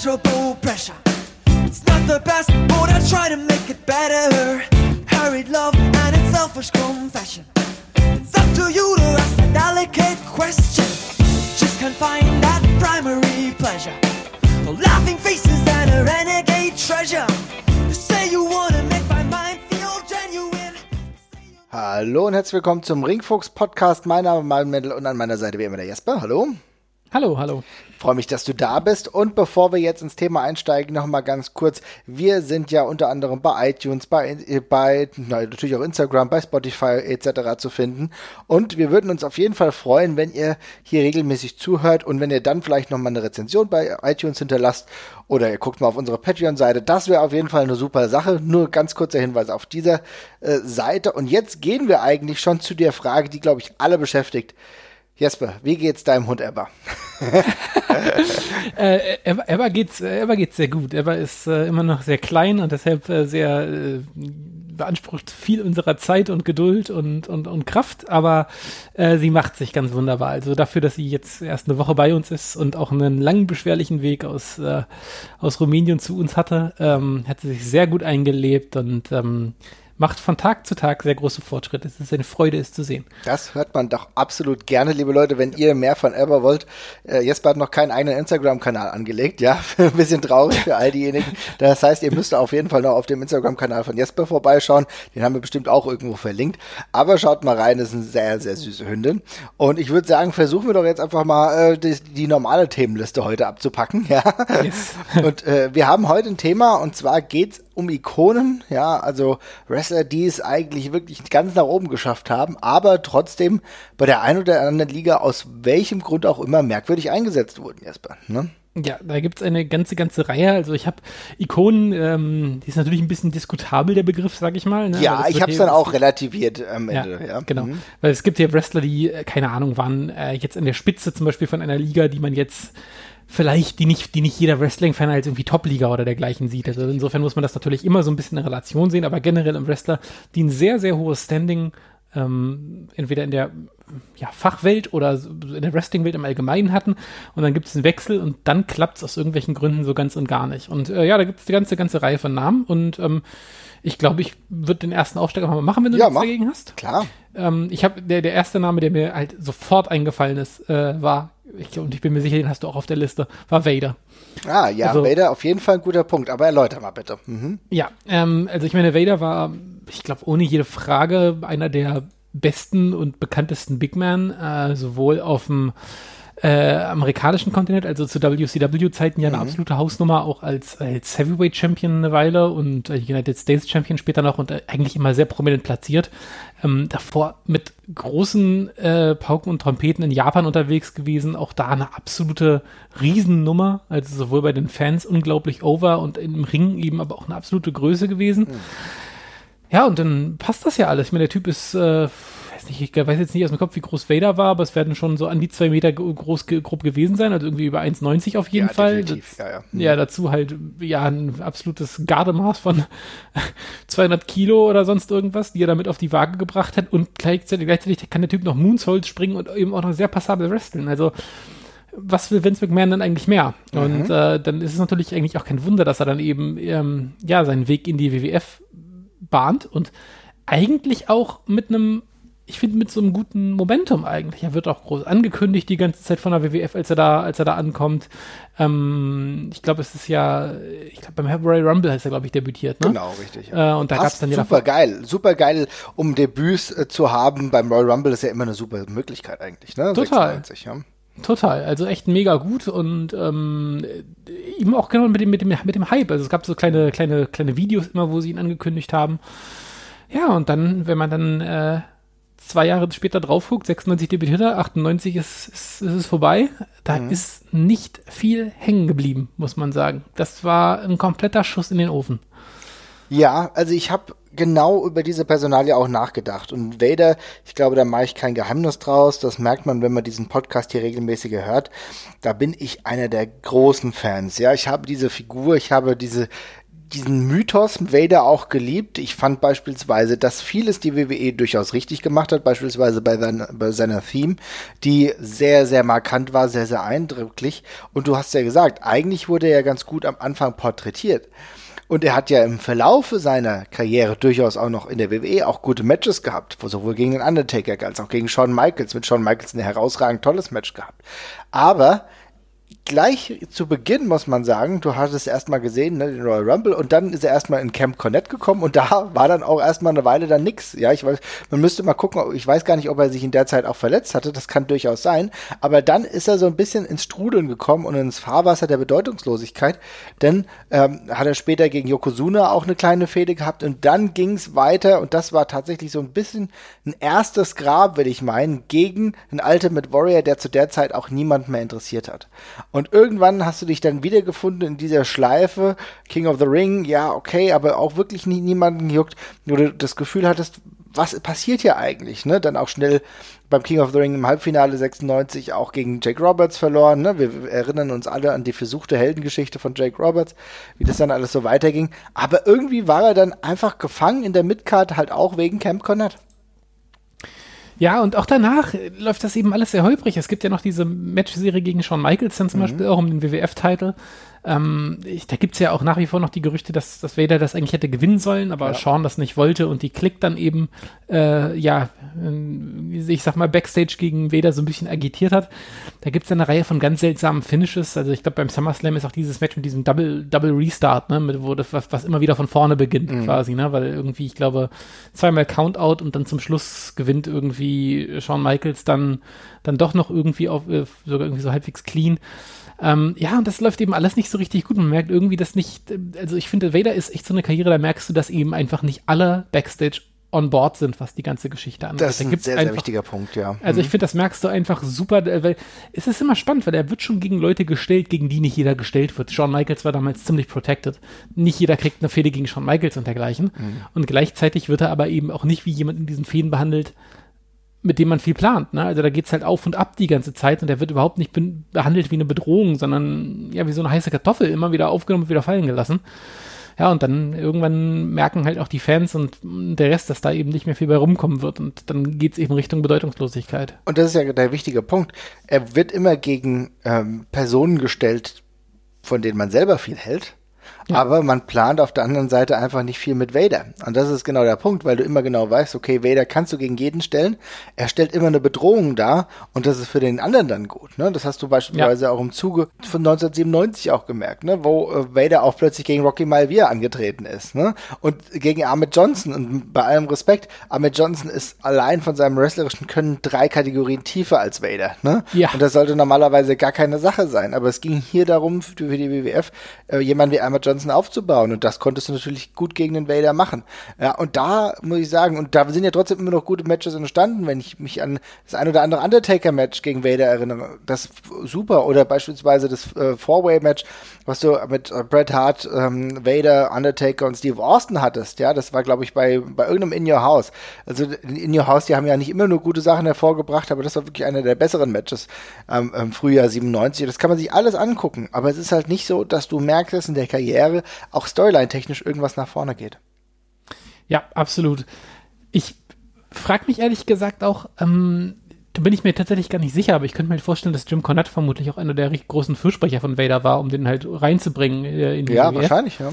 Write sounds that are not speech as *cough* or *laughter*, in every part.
immeasurable pressure. It's not the best, but I try to make it better. Hurried love and its selfish confession. It's up to you to ask a delicate question. Just can't find that primary pleasure. The laughing faces and a renegade treasure. You say you wanna make my mind feel genuine. Hallo und herzlich willkommen zum Ringfuchs Podcast. Mein Name ist Marvin Mendel und an meiner Seite wie immer der Jesper. Hallo. Hallo, hallo. Freue mich, dass du da bist. Und bevor wir jetzt ins Thema einsteigen, noch mal ganz kurz. Wir sind ja unter anderem bei iTunes, bei, bei na, natürlich auch Instagram, bei Spotify etc. zu finden. Und wir würden uns auf jeden Fall freuen, wenn ihr hier regelmäßig zuhört und wenn ihr dann vielleicht noch mal eine Rezension bei iTunes hinterlasst oder ihr guckt mal auf unsere Patreon-Seite. Das wäre auf jeden Fall eine super Sache. Nur ganz kurzer Hinweis auf dieser äh, Seite. Und jetzt gehen wir eigentlich schon zu der Frage, die, glaube ich, alle beschäftigt. Jesper, wie geht's deinem Hund Ebba? *laughs* äh, Ebba, geht's, Ebba geht's sehr gut. Ebba ist äh, immer noch sehr klein und deshalb äh, sehr äh, beansprucht viel unserer Zeit und Geduld und, und, und Kraft, aber äh, sie macht sich ganz wunderbar. Also dafür, dass sie jetzt erst eine Woche bei uns ist und auch einen langen, beschwerlichen Weg aus, äh, aus Rumänien zu uns hatte, ähm, hat sie sich sehr gut eingelebt und ähm, macht von Tag zu Tag sehr große Fortschritte. Es ist eine Freude, es zu sehen. Das hört man doch absolut gerne, liebe Leute. Wenn ihr mehr von Elber wollt, äh, Jesper hat noch keinen eigenen Instagram-Kanal angelegt, ja. *laughs* Ein bisschen traurig für all diejenigen. Das heißt, ihr müsst auf jeden Fall noch auf dem Instagram-Kanal von Jesper vorbeischauen. Den haben wir bestimmt auch irgendwo verlinkt. Aber schaut mal rein, das ist eine sehr, sehr süße Hündin. Und ich würde sagen, versuchen wir doch jetzt einfach mal äh, die, die normale Themenliste heute abzupacken, *laughs* ja. Yes. Und äh, wir haben heute ein Thema und zwar geht's um Ikonen, ja, also Wrestler, die es eigentlich wirklich ganz nach oben geschafft haben, aber trotzdem bei der einen oder anderen Liga aus welchem Grund auch immer merkwürdig eingesetzt wurden, Jesper. Ne? Ja, da gibt's eine ganze, ganze Reihe. Also ich habe Ikonen, ähm, die ist natürlich ein bisschen diskutabel, der Begriff, sag ich mal. Ne? Ja, ich habe es dann auch relativiert am Ende. Ja, ja. Genau, mhm. weil es gibt ja Wrestler, die, äh, keine Ahnung, waren äh, jetzt in der Spitze zum Beispiel von einer Liga, die man jetzt vielleicht, die nicht, die nicht jeder Wrestling-Fan als irgendwie Top-Liga oder dergleichen sieht. Also insofern muss man das natürlich immer so ein bisschen in Relation sehen, aber generell im Wrestler, die ein sehr, sehr hohes Standing ähm, entweder in der ja, Fachwelt oder in der Wrestling-Welt im Allgemeinen hatten und dann gibt es einen Wechsel und dann klappt es aus irgendwelchen Gründen so ganz und gar nicht. Und äh, ja, da gibt es die ganze, ganze Reihe von Namen und ähm, ich glaube, ich würde den ersten Aufstieg mal machen, wenn du ja, nichts dagegen hast. Klar. Ähm, ich habe der, der erste Name, der mir halt sofort eingefallen ist, äh, war ich, und ich bin mir sicher, den hast du auch auf der Liste, war Vader. Ah, ja, also, Vader auf jeden Fall ein guter Punkt, aber erläuter mal bitte. Mhm. Ja, ähm, also ich meine, Vader war, ich glaube, ohne jede Frage einer der besten und bekanntesten Big Men, äh, sowohl auf dem äh, amerikanischen Kontinent, also zu WCW-Zeiten ja eine mhm. absolute Hausnummer, auch als, als Heavyweight Champion eine Weile und äh, United States Champion später noch und äh, eigentlich immer sehr prominent platziert. Ähm, davor mit großen äh, Pauken und Trompeten in Japan unterwegs gewesen, auch da eine absolute Riesennummer, also sowohl bei den Fans unglaublich over und im Ring eben aber auch eine absolute Größe gewesen. Mhm. Ja, und dann passt das ja alles. Ich meine, der Typ ist äh, nicht, ich weiß jetzt nicht aus dem Kopf, wie groß Vader war, aber es werden schon so an die zwei Meter groß grob gewesen sein, also irgendwie über 1,90 auf jeden ja, Fall. Das, ja, ja. ja, dazu halt, ja, ein absolutes Gardemaß von *laughs* 200 Kilo oder sonst irgendwas, die er damit auf die Waage gebracht hat und gleichzeitig, gleichzeitig kann der Typ noch Moonsault springen und eben auch noch sehr passabel wresteln, also was will Vince McMahon dann eigentlich mehr? Mhm. Und äh, dann ist es natürlich eigentlich auch kein Wunder, dass er dann eben ähm, ja seinen Weg in die WWF bahnt und eigentlich auch mit einem ich finde, mit so einem guten Momentum eigentlich. Er wird auch groß angekündigt die ganze Zeit von der WWF, als er da, als er da ankommt. Ähm, ich glaube, es ist ja, ich glaube, beim Royal Rumble heißt er, glaube ich, debütiert, ne? Genau, richtig. Ja. Äh, und da gab es dann ja super geil, super geil, um Debüts äh, zu haben beim Royal Rumble ist ja immer eine super Möglichkeit eigentlich, ne? Total. 96, ja. Total, also echt mega gut und ähm, eben auch genau mit dem, mit dem, mit dem Hype. Also es gab so kleine, kleine, kleine Videos immer, wo sie ihn angekündigt haben. Ja, und dann, wenn man dann äh, zwei Jahre später drauf guckt, 96 debütiert er, 98 ist, ist, ist es vorbei. Da mhm. ist nicht viel hängen geblieben, muss man sagen. Das war ein kompletter Schuss in den Ofen. Ja, also ich habe genau über diese Personalie auch nachgedacht. Und Vader, ich glaube, da mache ich kein Geheimnis draus. Das merkt man, wenn man diesen Podcast hier regelmäßig hört. Da bin ich einer der großen Fans. Ja, ich habe diese Figur, ich habe diese diesen Mythos Vader auch geliebt. Ich fand beispielsweise, dass vieles die WWE durchaus richtig gemacht hat, beispielsweise bei, seiner, bei seiner Theme, die sehr, sehr markant war, sehr, sehr eindrücklich. Und du hast ja gesagt, eigentlich wurde er ganz gut am Anfang porträtiert. Und er hat ja im Verlaufe seiner Karriere durchaus auch noch in der WWE auch gute Matches gehabt, sowohl gegen den Undertaker als auch gegen Shawn Michaels. Mit Shawn Michaels ein herausragend tolles Match gehabt. Aber gleich zu Beginn muss man sagen, du hattest erstmal gesehen, ne, den Royal Rumble und dann ist er erstmal in Camp Connect gekommen und da *laughs* war dann auch erstmal eine Weile dann nix. Ja, ich weiß, man müsste mal gucken, ich weiß gar nicht, ob er sich in der Zeit auch verletzt hatte, das kann durchaus sein, aber dann ist er so ein bisschen ins Strudeln gekommen und ins Fahrwasser der Bedeutungslosigkeit, denn ähm, hat er später gegen Yokozuna auch eine kleine Fehde gehabt und dann ging's weiter und das war tatsächlich so ein bisschen ein erstes Grab, würde ich meinen, gegen einen Ultimate Warrior, der zu der Zeit auch niemand mehr interessiert hat. Und irgendwann hast du dich dann wiedergefunden in dieser Schleife, King of the Ring, ja, okay, aber auch wirklich nie, niemanden gejuckt, wo du das Gefühl hattest, was passiert hier eigentlich, ne? Dann auch schnell beim King of the Ring im Halbfinale 96 auch gegen Jake Roberts verloren, ne? Wir erinnern uns alle an die versuchte Heldengeschichte von Jake Roberts, wie das dann alles so weiterging. Aber irgendwie war er dann einfach gefangen in der Midcard, halt auch wegen Camp Connect. Ja, und auch danach läuft das eben alles sehr holprig. Es gibt ja noch diese Match-Serie gegen Shawn Michaels dann zum mhm. Beispiel auch um den WWF-Titel. Ähm, ich, da gibt's ja auch nach wie vor noch die Gerüchte, dass, dass Vader das eigentlich hätte gewinnen sollen, aber ja. Sean das nicht wollte und die Klick dann eben, äh, ja, äh, ich sag mal, Backstage gegen Vader so ein bisschen agitiert hat. Da gibt's ja eine Reihe von ganz seltsamen Finishes. Also ich glaube, beim SummerSlam ist auch dieses Match mit diesem Double, Double Restart, ne, mit, wo das, was, was immer wieder von vorne beginnt, mhm. quasi, ne, weil irgendwie, ich glaube, zweimal Countout und dann zum Schluss gewinnt irgendwie Shawn Michaels dann, dann doch noch irgendwie auf, äh, sogar irgendwie so halbwegs clean. Ähm, ja, und das läuft eben alles nicht so richtig gut. Man merkt irgendwie, dass nicht, also ich finde, Vader ist echt so eine Karriere, da merkst du, dass eben einfach nicht alle Backstage on board sind, was die ganze Geschichte angeht. Das ist ein sehr, einfach, sehr wichtiger Punkt, ja. Also ich mhm. finde, das merkst du einfach super, weil es ist immer spannend, weil er wird schon gegen Leute gestellt, gegen die nicht jeder gestellt wird. Shawn Michaels war damals ziemlich protected. Nicht jeder kriegt eine Fehde gegen Shawn Michaels und dergleichen. Mhm. Und gleichzeitig wird er aber eben auch nicht wie jemand in diesen Fäden behandelt, mit dem man viel plant. Ne? Also da geht's halt auf und ab die ganze Zeit und der wird überhaupt nicht behandelt wie eine Bedrohung, sondern ja wie so eine heiße Kartoffel, immer wieder aufgenommen und wieder fallen gelassen. Ja, und dann irgendwann merken halt auch die Fans und der Rest, dass da eben nicht mehr viel bei rumkommen wird. Und dann geht's eben Richtung Bedeutungslosigkeit. Und das ist ja der wichtige Punkt. Er wird immer gegen ähm, Personen gestellt, von denen man selber viel hält. Aber man plant auf der anderen Seite einfach nicht viel mit Vader. Und das ist genau der Punkt, weil du immer genau weißt, okay, Vader kannst du gegen jeden stellen. Er stellt immer eine Bedrohung dar und das ist für den anderen dann gut. Ne? Das hast du beispielsweise ja. auch im Zuge von 1997 auch gemerkt, ne? wo äh, Vader auch plötzlich gegen Rocky Malvia angetreten ist. Ne? Und gegen Ahmed Johnson. Und bei allem Respekt, Ahmed Johnson ist allein von seinem wrestlerischen Können drei Kategorien tiefer als Vader. Ne? Ja. Und das sollte normalerweise gar keine Sache sein. Aber es ging hier darum, für die WWF, äh, jemand wie Ahmed Johnson Johnson aufzubauen. Und das konntest du natürlich gut gegen den Vader machen. Ja, und da muss ich sagen, und da sind ja trotzdem immer noch gute Matches entstanden, wenn ich mich an das ein oder andere Undertaker-Match gegen Vader erinnere. Das super. Oder beispielsweise das äh, Four-Way-Match, was du mit äh, Bret Hart, ähm, Vader, Undertaker und Steve Austin hattest. Ja, das war, glaube ich, bei, bei irgendeinem In Your House. Also In Your House, die haben ja nicht immer nur gute Sachen hervorgebracht, aber das war wirklich einer der besseren Matches ähm, im Frühjahr 97. Das kann man sich alles angucken. Aber es ist halt nicht so, dass du merkst, dass in der Karriere Karriere auch Storyline-technisch irgendwas nach vorne geht. Ja, absolut. Ich frage mich ehrlich gesagt auch, ähm, da bin ich mir tatsächlich gar nicht sicher, aber ich könnte mir vorstellen, dass Jim Cornette vermutlich auch einer der großen Fürsprecher von Vader war, um den halt reinzubringen äh, in die Ja, WWF. wahrscheinlich, ja.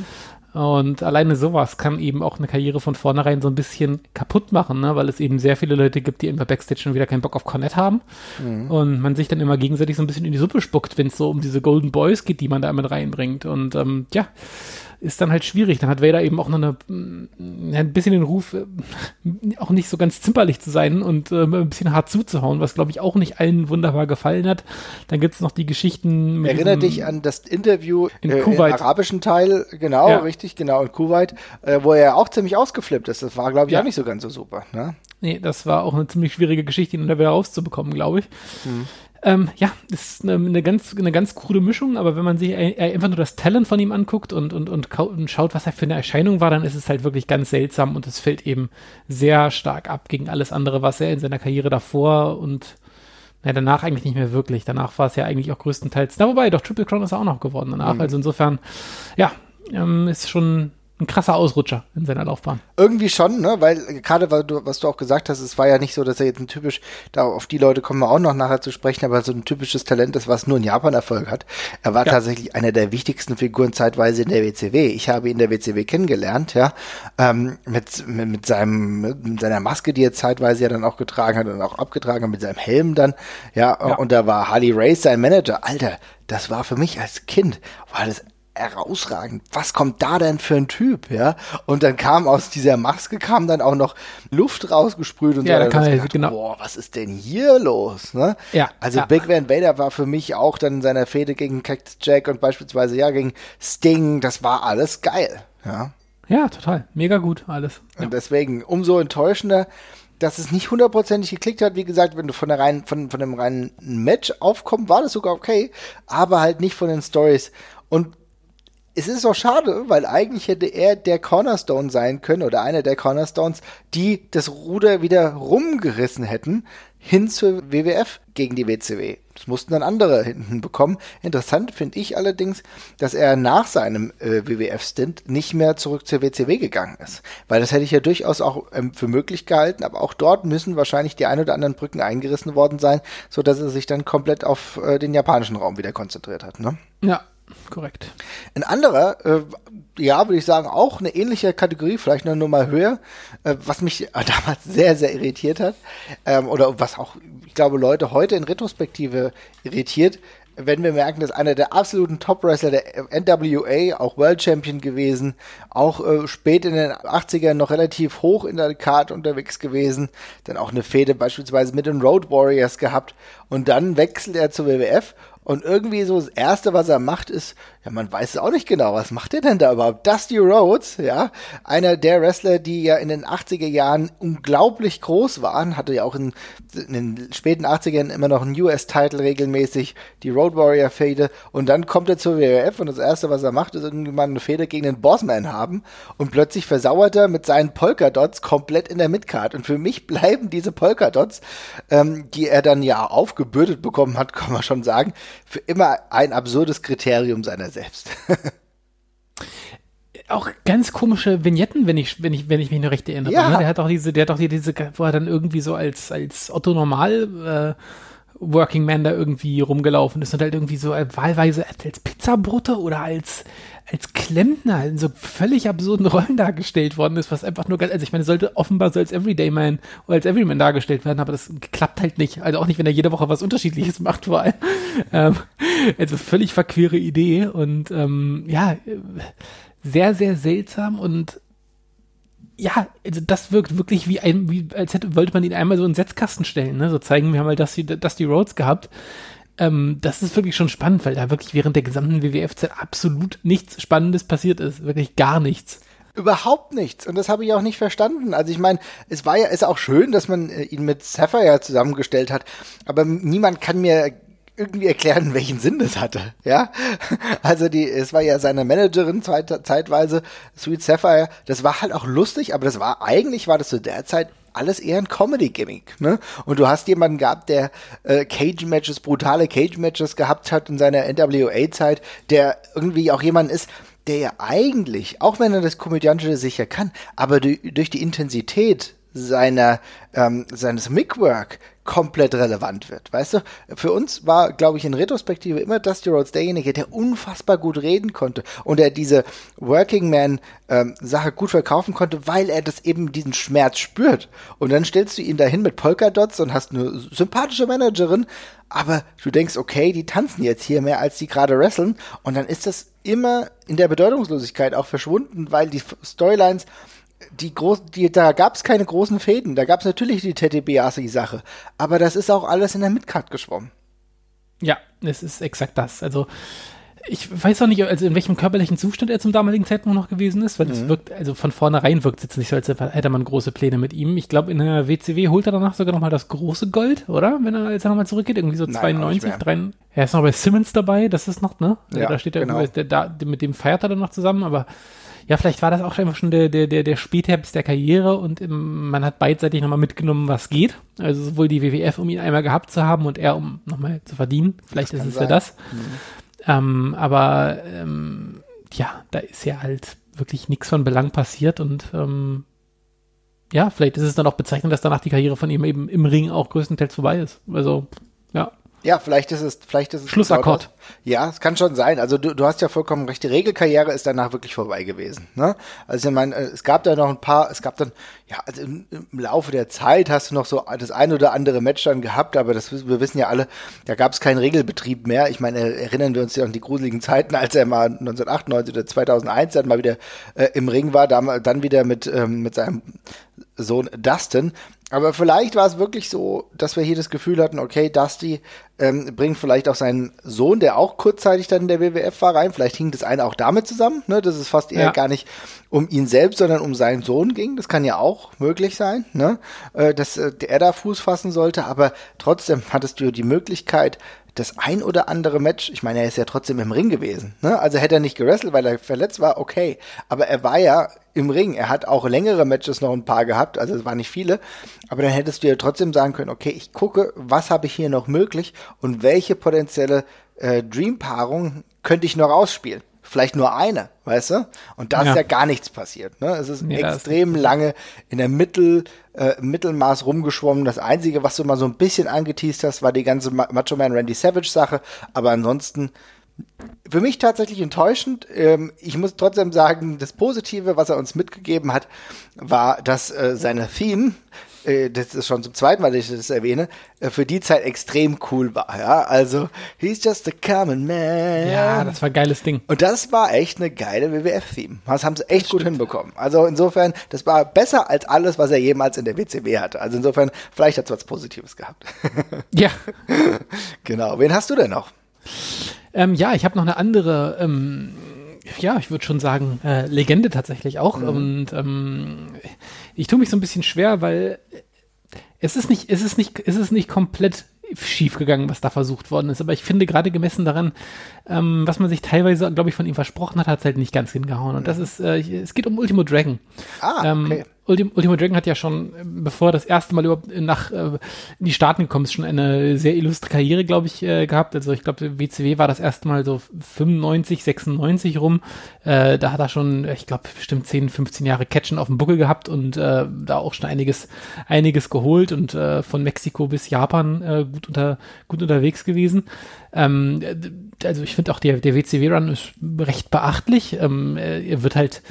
Und alleine sowas kann eben auch eine Karriere von vornherein so ein bisschen kaputt machen, ne? weil es eben sehr viele Leute gibt, die immer Backstage schon wieder keinen Bock auf Cornette haben. Mhm. Und man sich dann immer gegenseitig so ein bisschen in die Suppe spuckt, wenn es so um diese Golden Boys geht, die man da mit reinbringt. Und ähm, ja, ist dann halt schwierig. Dann hat Vader eben auch noch eine, mm, ein bisschen den Ruf, äh, *laughs* auch nicht so ganz zimperlich zu sein und äh, ein bisschen hart zuzuhauen, was glaube ich auch nicht allen wunderbar gefallen hat. Dann gibt es noch die Geschichten. Mit Erinnere dich an das Interview in äh, Kuwait. im arabischen Teil, genau, ja. richtig, genau, in Kuwait, äh, wo er auch ziemlich ausgeflippt ist. Das war, glaube ich, ja. auch nicht so ganz so super. Ne? Nee, das war auch eine ziemlich schwierige Geschichte, ihn da wieder rauszubekommen, glaube ich. Hm. Ähm, ja, ist eine, eine, ganz, eine ganz krude Mischung, aber wenn man sich einfach nur das Talent von ihm anguckt und, und, und, und schaut, was er für eine Erscheinung war, dann ist es halt wirklich ganz seltsam und es fällt eben sehr stark ab gegen alles andere, was er in seiner Karriere davor und ja, danach eigentlich nicht mehr wirklich. Danach war es ja eigentlich auch größtenteils, na wobei, doch Triple Crown ist er auch noch geworden danach. Mhm. Also insofern, ja, ähm, ist schon ein krasser Ausrutscher in seiner Laufbahn. Irgendwie schon, ne? Weil gerade was du auch gesagt hast, es war ja nicht so, dass er jetzt ein typisch, da auf die Leute kommen wir auch noch nachher zu sprechen, aber so ein typisches Talent ist, was nur in Japan Erfolg hat. Er war ja. tatsächlich einer der wichtigsten Figuren zeitweise in der WCW. Ich habe ihn in der WCW kennengelernt, ja, ähm, mit, mit, mit seinem, mit seiner Maske, die er zeitweise ja dann auch getragen hat und auch abgetragen hat, mit seinem Helm dann, ja, ja. und da war Harley Race sein Manager. Alter, das war für mich als Kind, war das herausragend. Was kommt da denn für ein Typ, ja? Und dann kam aus dieser Maske kam dann auch noch Luft rausgesprüht und ja, so. Da kann er, gedacht, genau. Boah, was ist denn hier los, ne? Ja. Also ja. Big Van Vader war für mich auch dann in seiner Fehde gegen Cactus Jack und beispielsweise ja gegen Sting, das war alles geil, ja. Ja, total. Mega gut alles. Ja. Und deswegen umso enttäuschender, dass es nicht hundertprozentig geklickt hat. Wie gesagt, wenn du von der reinen, von, von dem reinen Match aufkommst, war das sogar okay, aber halt nicht von den Stories. Und es ist auch schade, weil eigentlich hätte er der Cornerstone sein können oder einer der Cornerstones, die das Ruder wieder rumgerissen hätten hin zur WWF gegen die WCW. Das mussten dann andere hinten bekommen. Interessant finde ich allerdings, dass er nach seinem äh, WWF-Stint nicht mehr zurück zur WCW gegangen ist. Weil das hätte ich ja durchaus auch ähm, für möglich gehalten, aber auch dort müssen wahrscheinlich die ein oder anderen Brücken eingerissen worden sein, sodass er sich dann komplett auf äh, den japanischen Raum wieder konzentriert hat. Ne? Ja, korrekt. Ein anderer, äh, ja, würde ich sagen, auch eine ähnliche Kategorie, vielleicht nur noch mal höher, äh, was mich *laughs* damals sehr, sehr irritiert hat, ähm, oder was auch, ich glaube, Leute heute in Retrospektive irritiert, wenn wir merken, dass einer der absoluten Top-Wrestler der NWA, auch World Champion gewesen, auch äh, spät in den 80ern noch relativ hoch in der Card unterwegs gewesen, dann auch eine Fehde beispielsweise mit den Road Warriors gehabt und dann wechselt er zur WWF und irgendwie so das Erste, was er macht, ist, ja, man weiß es auch nicht genau, was macht er denn da überhaupt? Dusty Rhodes, ja, einer der Wrestler, die ja in den 80er Jahren unglaublich groß waren, hatte ja auch in, in den späten 80ern immer noch einen US-Title regelmäßig, die Road Warrior Fehde. Und dann kommt er zur WWF und das Erste, was er macht, ist irgendwie mal eine Fehde gegen den Bossman haben. Und plötzlich versauert er mit seinen Polka-Dots komplett in der Midcard. Und für mich bleiben diese Polka-Dots, ähm, die er dann ja aufgebürdet bekommen hat, *laughs* kann man schon sagen, für immer ein absurdes Kriterium seiner selbst. *laughs* auch ganz komische Vignetten, wenn ich, wenn ich, wenn ich mich noch recht erinnere. Ja. Ne? Der hat auch diese, der hat auch diese, wo er dann irgendwie so als, als Otto Normal äh, Working Man da irgendwie rumgelaufen ist und halt irgendwie so äh, wahlweise als Pizzabrutte oder als als Klempner in so völlig absurden Rollen dargestellt worden ist, was einfach nur, also ich meine, sollte offenbar so als Everyday Man oder als Everyman dargestellt werden, aber das klappt halt nicht. Also auch nicht, wenn er jede Woche was Unterschiedliches *laughs* macht, vor allem. Ähm, also völlig verquere Idee und ähm, ja, sehr, sehr seltsam und ja, also das wirkt wirklich wie ein, wie, als hätte, wollte man ihn einmal so in Setzkasten stellen, ne? So zeigen, wir haben halt das die Roads gehabt. Ähm, das ist wirklich schon spannend, weil da wirklich während der gesamten WWF-Zeit absolut nichts Spannendes passiert ist. Wirklich gar nichts. Überhaupt nichts. Und das habe ich auch nicht verstanden. Also ich meine, es war ja, ist auch schön, dass man äh, ihn mit Sapphire zusammengestellt hat. Aber niemand kann mir irgendwie erklären, *laughs* welchen Sinn das hatte. Ja, *laughs* also die, es war ja seine Managerin zeit, zeitweise, Sweet Sapphire. Das war halt auch lustig, aber das war eigentlich war das zu der Zeit alles eher ein Comedy-Gimmick. Ne? Und du hast jemanden gehabt, der äh, Cage-Matches, brutale Cage-Matches gehabt hat in seiner NWA-Zeit, der irgendwie auch jemand ist, der ja eigentlich, auch wenn er das Komödiantische sicher kann, aber durch die Intensität seiner ähm, seines Mic-Work komplett relevant wird. Weißt du, für uns war, glaube ich, in Retrospektive immer Dusty Rhodes derjenige, der unfassbar gut reden konnte und der diese Working Man ähm, gut verkaufen konnte, weil er das eben diesen Schmerz spürt. Und dann stellst du ihn dahin mit Polkadots und hast eine sympathische Managerin, aber du denkst, okay, die tanzen jetzt hier mehr, als die gerade wresteln. Und dann ist das immer in der Bedeutungslosigkeit auch verschwunden, weil die Storylines die großen, die, da gab es keine großen Fäden. Da gab es natürlich die Teddy Biasi-Sache. Aber das ist auch alles in der Midcard geschwommen. Ja, es ist exakt das. Also, ich weiß auch nicht, also in welchem körperlichen Zustand er zum damaligen Zeitpunkt noch gewesen ist, weil es mhm. wirkt, also von vornherein wirkt es jetzt nicht so, als hätte man große Pläne mit ihm. Ich glaube, in der WCW holt er danach sogar nochmal das große Gold, oder? Wenn er, als er nochmal zurückgeht, irgendwie so Nein, 92, 3. Er ist noch bei Simmons dabei, das ist noch, ne? Ja, da steht er genau. der, da, mit dem feiert er dann noch zusammen, aber ja, vielleicht war das auch einfach schon der, der, der, der Spätherbst der Karriere und im, man hat beidseitig nochmal mitgenommen, was geht. Also sowohl die WWF, um ihn einmal gehabt zu haben und er, um nochmal zu verdienen. Vielleicht das ist es ja das. Mhm. Ähm, aber ähm, ja, da ist ja halt wirklich nichts von Belang passiert und ähm, ja, vielleicht ist es dann auch bezeichnend, dass danach die Karriere von ihm eben im Ring auch größtenteils vorbei ist. Also, ja. Ja, vielleicht ist es, vielleicht ist es Schlussakkord. Ja, es kann schon sein. Also du, du hast ja vollkommen recht. Die Regelkarriere ist danach wirklich vorbei gewesen. Ne? Also ich meine, es gab da noch ein paar, es gab dann, ja, also im, im Laufe der Zeit hast du noch so das ein oder andere Match dann gehabt, aber das wir wissen ja alle, da gab es keinen Regelbetrieb mehr. Ich meine, erinnern wir uns ja an die gruseligen Zeiten, als er mal 1998 oder 2001 dann mal wieder äh, im Ring war, da, dann wieder mit ähm, mit seinem Sohn Dustin. Aber vielleicht war es wirklich so, dass wir hier das Gefühl hatten, okay, Dusty ähm, bringt vielleicht auch seinen Sohn, der auch kurzzeitig dann in der WWF war, rein. Vielleicht hing das eine auch damit zusammen, ne, dass es fast eher ja. gar nicht um ihn selbst, sondern um seinen Sohn ging. Das kann ja auch möglich sein, ne, äh, dass äh, er da Fuß fassen sollte. Aber trotzdem hattest du die Möglichkeit, das ein oder andere Match, ich meine, er ist ja trotzdem im Ring gewesen. Ne? Also hätte er nicht gewrestelt, weil er verletzt war, okay. Aber er war ja im Ring. Er hat auch längere Matches noch ein paar gehabt, also es waren nicht viele. Aber dann hättest du ja trotzdem sagen können, okay, ich gucke, was habe ich hier noch möglich und welche potenzielle äh, Dream-Paarung könnte ich noch ausspielen vielleicht nur eine, weißt du? Und da ist ja gar nichts passiert. Ne? Es ist ja, extrem ist lange in der Mittel, äh, Mittelmaß rumgeschwommen. Das Einzige, was du mal so ein bisschen angeteased hast, war die ganze Macho Man Randy Savage Sache. Aber ansonsten für mich tatsächlich enttäuschend. Ähm, ich muss trotzdem sagen, das Positive, was er uns mitgegeben hat, war, dass äh, seine Theme äh, das ist schon zum zweiten Mal, dass ich das erwähne, äh, für die Zeit extrem cool war. Ja, also he's just a common man. Ja, das war ein geiles Ding. Und das war echt eine geile WWF-Theme. Das haben sie echt das gut stimmt. hinbekommen. Also insofern, das war besser als alles, was er jemals in der WCW hatte. Also insofern, vielleicht hat es was Positives gehabt. *laughs* Ja. *laughs* genau. Wen hast du denn noch? Ähm, ja, ich habe noch eine andere. Ähm ja, ich würde schon sagen, äh, Legende tatsächlich auch. Mhm. Und ähm, ich tue mich so ein bisschen schwer, weil es ist nicht, es ist nicht, es ist nicht komplett schief gegangen, was da versucht worden ist. Aber ich finde gerade gemessen daran, ähm, was man sich teilweise, glaube ich, von ihm versprochen hat, hat es halt nicht ganz hingehauen. Und das ist, äh, es geht um Ultimo Dragon. Ah, ähm, okay. Ultim Ultimo Dragon hat ja schon, bevor das erste Mal überhaupt nach äh, in die Staaten gekommen ist, schon eine sehr illustre Karriere, glaube ich, äh, gehabt. Also ich glaube, WCW war das erste Mal so 95, 96 rum. Äh, da hat er schon, ich glaube, bestimmt 10, 15 Jahre Catchen auf dem Buckel gehabt und äh, da auch schon einiges, einiges geholt und äh, von Mexiko bis Japan äh, gut, unter, gut unterwegs gewesen. Ähm, also ich finde auch der, der WCW-Run ist recht beachtlich. Ähm, er wird halt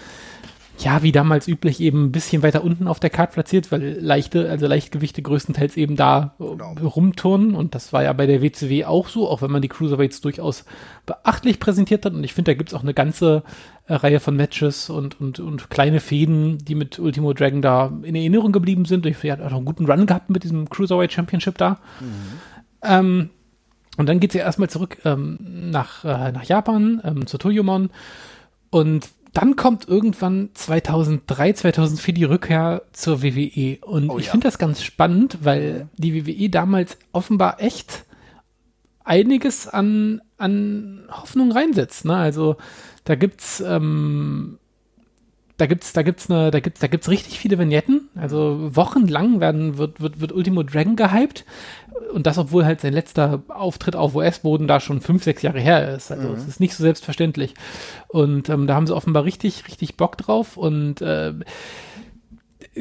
ja, wie damals üblich, eben ein bisschen weiter unten auf der Karte platziert, weil leichte, also Leichtgewichte größtenteils eben da genau. rumturnen. Und das war ja bei der WCW auch so, auch wenn man die Cruiserweights durchaus beachtlich präsentiert hat. Und ich finde, da gibt's auch eine ganze äh, Reihe von Matches und, und, und kleine Fäden, die mit Ultimo Dragon da in Erinnerung geblieben sind. Ich hatte auch einen guten Run gehabt mit diesem Cruiserweight Championship da. Mhm. Ähm, und dann geht's ja erstmal zurück ähm, nach, äh, nach Japan, ähm, zu Toyomon. Und dann kommt irgendwann 2003, 2004 die Rückkehr zur WWE. Und oh, ich ja. finde das ganz spannend, weil die WWE damals offenbar echt einiges an, an Hoffnung reinsetzt. Ne? Also da gibt's ähm, da gibt's, da gibt's eine, da gibt's, da gibt's richtig viele Vignetten. Also wochenlang werden, wird, wird, wird Ultimo Dragon gehypt. Und das, obwohl halt sein letzter Auftritt auf US-Boden da schon fünf, sechs Jahre her ist. Also es mhm. ist nicht so selbstverständlich. Und ähm, da haben sie offenbar richtig, richtig Bock drauf. Und äh,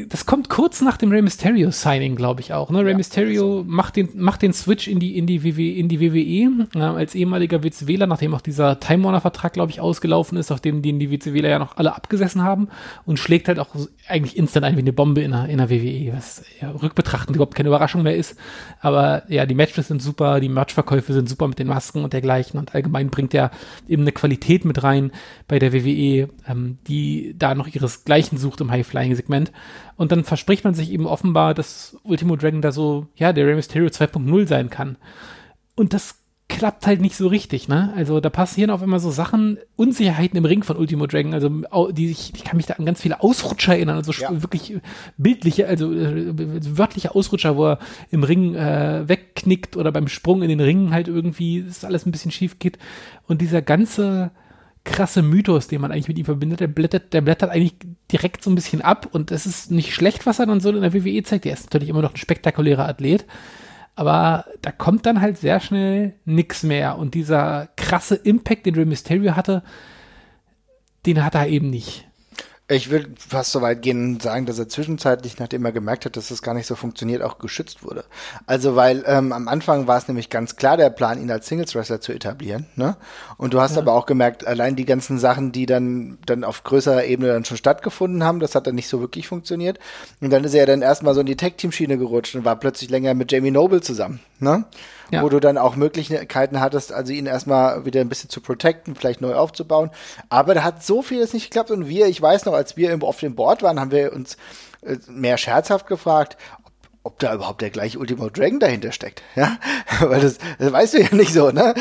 das kommt kurz nach dem Rey Mysterio Signing, glaube ich auch. Ne? Rey ja, Mysterio also. macht den macht den Switch in die in die WWE, in die WWE äh, als ehemaliger WCWler, nachdem auch dieser Time Warner Vertrag, glaube ich, ausgelaufen ist, auf dem die, die WCWler ja noch alle abgesessen haben und schlägt halt auch eigentlich instant ein wie eine Bombe in der, in der WWE, was ja, rückbetrachtend überhaupt keine Überraschung mehr ist. Aber ja, die Matches sind super, die Merch-Verkäufe sind super mit den Masken und dergleichen und allgemein bringt er eben eine Qualität mit rein bei der WWE, ähm, die da noch ihresgleichen sucht im High-Flying-Segment. Und dann verspricht man sich eben offenbar, dass Ultimo Dragon da so, ja, der Rey Mysterio 2.0 sein kann. Und das klappt halt nicht so richtig, ne? Also da passieren auf einmal so Sachen, Unsicherheiten im Ring von Ultimo Dragon, also die ich, ich kann mich da an ganz viele Ausrutscher erinnern, also ja. wirklich bildliche, also äh, wörtliche Ausrutscher, wo er im Ring äh, wegknickt oder beim Sprung in den Ring halt irgendwie das alles ein bisschen schief geht und dieser ganze krasse Mythos, den man eigentlich mit ihm verbindet. Der blättert, der blättert eigentlich direkt so ein bisschen ab und es ist nicht schlecht, was er dann so in der WWE zeigt. Er ist natürlich immer noch ein spektakulärer Athlet, aber da kommt dann halt sehr schnell nichts mehr und dieser krasse Impact, den Rey Mysterio hatte, den hat er eben nicht. Ich will fast so weit gehen und sagen, dass er zwischenzeitlich, nachdem er gemerkt hat, dass das gar nicht so funktioniert, auch geschützt wurde. Also weil ähm, am Anfang war es nämlich ganz klar der Plan, ihn als Singles-Wrestler zu etablieren. Ne? Und du hast ja. aber auch gemerkt, allein die ganzen Sachen, die dann, dann auf größerer Ebene dann schon stattgefunden haben, das hat dann nicht so wirklich funktioniert. Und dann ist er ja dann erstmal so in die Tag-Team-Schiene gerutscht und war plötzlich länger mit Jamie Noble zusammen. Ne? Ja. wo du dann auch Möglichkeiten hattest, also ihn erstmal wieder ein bisschen zu protecten, vielleicht neu aufzubauen. Aber da hat so vieles nicht geklappt und wir, ich weiß noch, als wir auf dem Board waren, haben wir uns äh, mehr scherzhaft gefragt, ob da überhaupt der gleiche Ultimo Dragon dahinter steckt. *laughs* Ja, weil das, das weißt du ja nicht so, ne?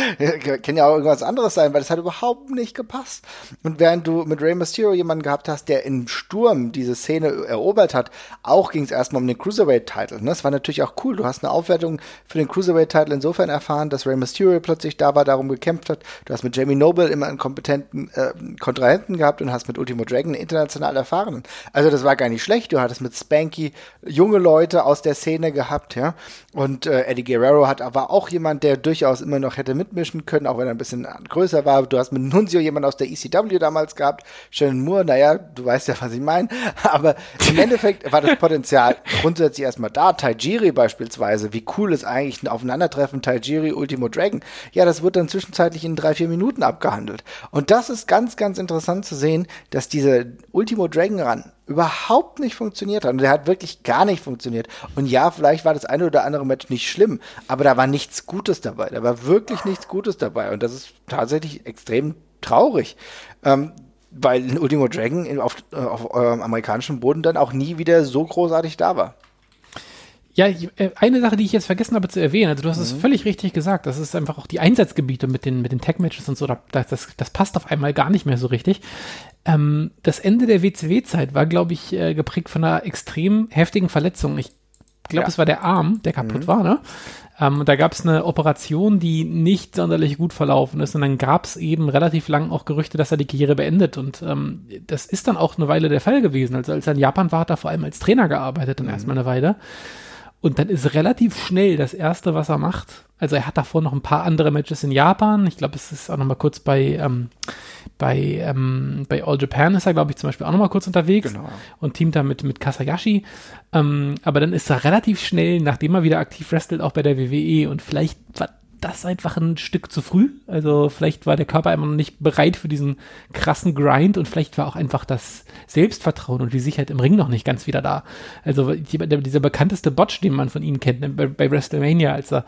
Kann ja auch irgendwas anderes sein, weil das hat überhaupt nicht gepasst. Und während du mit Rey Mysterio jemanden gehabt hast, der im Sturm diese Szene erobert hat, auch ging es erstmal um den Cruiserweight-Title. Ne? Das war natürlich auch cool. Du hast eine Aufwertung für den Cruiserweight-Title insofern erfahren, dass Rey Mysterio plötzlich da war, darum gekämpft hat. Du hast mit Jamie Noble immer einen kompetenten äh, Kontrahenten gehabt und hast mit Ultimo Dragon einen international erfahrenen. Also das war gar nicht schlecht. Du hattest mit Spanky junge Leute aus der der Szene gehabt, ja. Und äh, Eddie Guerrero hat aber auch jemand, der durchaus immer noch hätte mitmischen können, auch wenn er ein bisschen größer war. Du hast mit Nunzio jemand aus der ECW damals gehabt, Shannon Moore, naja, du weißt ja, was ich meine. *laughs* Aber im Endeffekt war das Potenzial grundsätzlich erstmal da. Taijiri beispielsweise, wie cool ist eigentlich ein Aufeinandertreffen Taijiri Ultimo Dragon? Ja, das wird dann zwischenzeitlich in drei, vier Minuten abgehandelt. Und das ist ganz, ganz interessant zu sehen, dass diese Ultimo Dragon Run überhaupt nicht funktioniert hat. Und der hat wirklich gar nicht funktioniert. Und ja, vielleicht war das eine oder andere Match nicht schlimm, aber da war nichts Gutes dabei. Da war wirklich nichts Gutes dabei. Und das ist tatsächlich extrem traurig. Ähm, weil Ultimo Dragon auf, äh, auf äh, amerikanischem Boden dann auch nie wieder so großartig da war. Ja, äh, eine Sache, die ich jetzt vergessen habe zu erwähnen, also du hast mhm. es völlig richtig gesagt, das ist einfach auch die Einsatzgebiete mit den, mit den Tech-Matches und so, das, das, das passt auf einmal gar nicht mehr so richtig. Ähm, das Ende der WCW-Zeit war, glaube ich, äh, geprägt von einer extrem heftigen Verletzung. Ich glaube, ja. es war der Arm, der kaputt mhm. war, ne? Ähm, da gab es eine Operation, die nicht sonderlich gut verlaufen ist. Und dann gab es eben relativ lang auch Gerüchte, dass er die Karriere beendet. Und ähm, das ist dann auch eine Weile der Fall gewesen. Also als er in Japan war, hat er vor allem als Trainer gearbeitet, dann mhm. erstmal eine Weile. Und dann ist relativ schnell das Erste, was er macht. Also er hat davor noch ein paar andere Matches in Japan. Ich glaube, es ist auch noch mal kurz bei, ähm, bei, ähm, bei All Japan ist er, glaube ich, zum Beispiel auch noch mal kurz unterwegs genau. und teamt da mit, mit Kasayashi. Ähm, aber dann ist er relativ schnell, nachdem er wieder aktiv wrestelt, auch bei der WWE und vielleicht war das einfach ein Stück zu früh. Also vielleicht war der Körper immer noch nicht bereit für diesen krassen Grind und vielleicht war auch einfach das Selbstvertrauen und die Sicherheit im Ring noch nicht ganz wieder da. Also dieser bekannteste Botch, den man von ihm kennt, ne, bei, bei WrestleMania, als er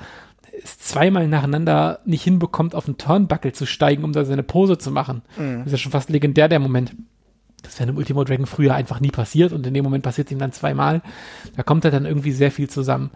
es zweimal nacheinander nicht hinbekommt, auf den Turnbuckle zu steigen, um da seine Pose zu machen. Mhm. Das ist ja schon fast legendär, der Moment. Das wäre im Ultimo Dragon früher einfach nie passiert und in dem Moment passiert es ihm dann zweimal. Da kommt er dann irgendwie sehr viel zusammen.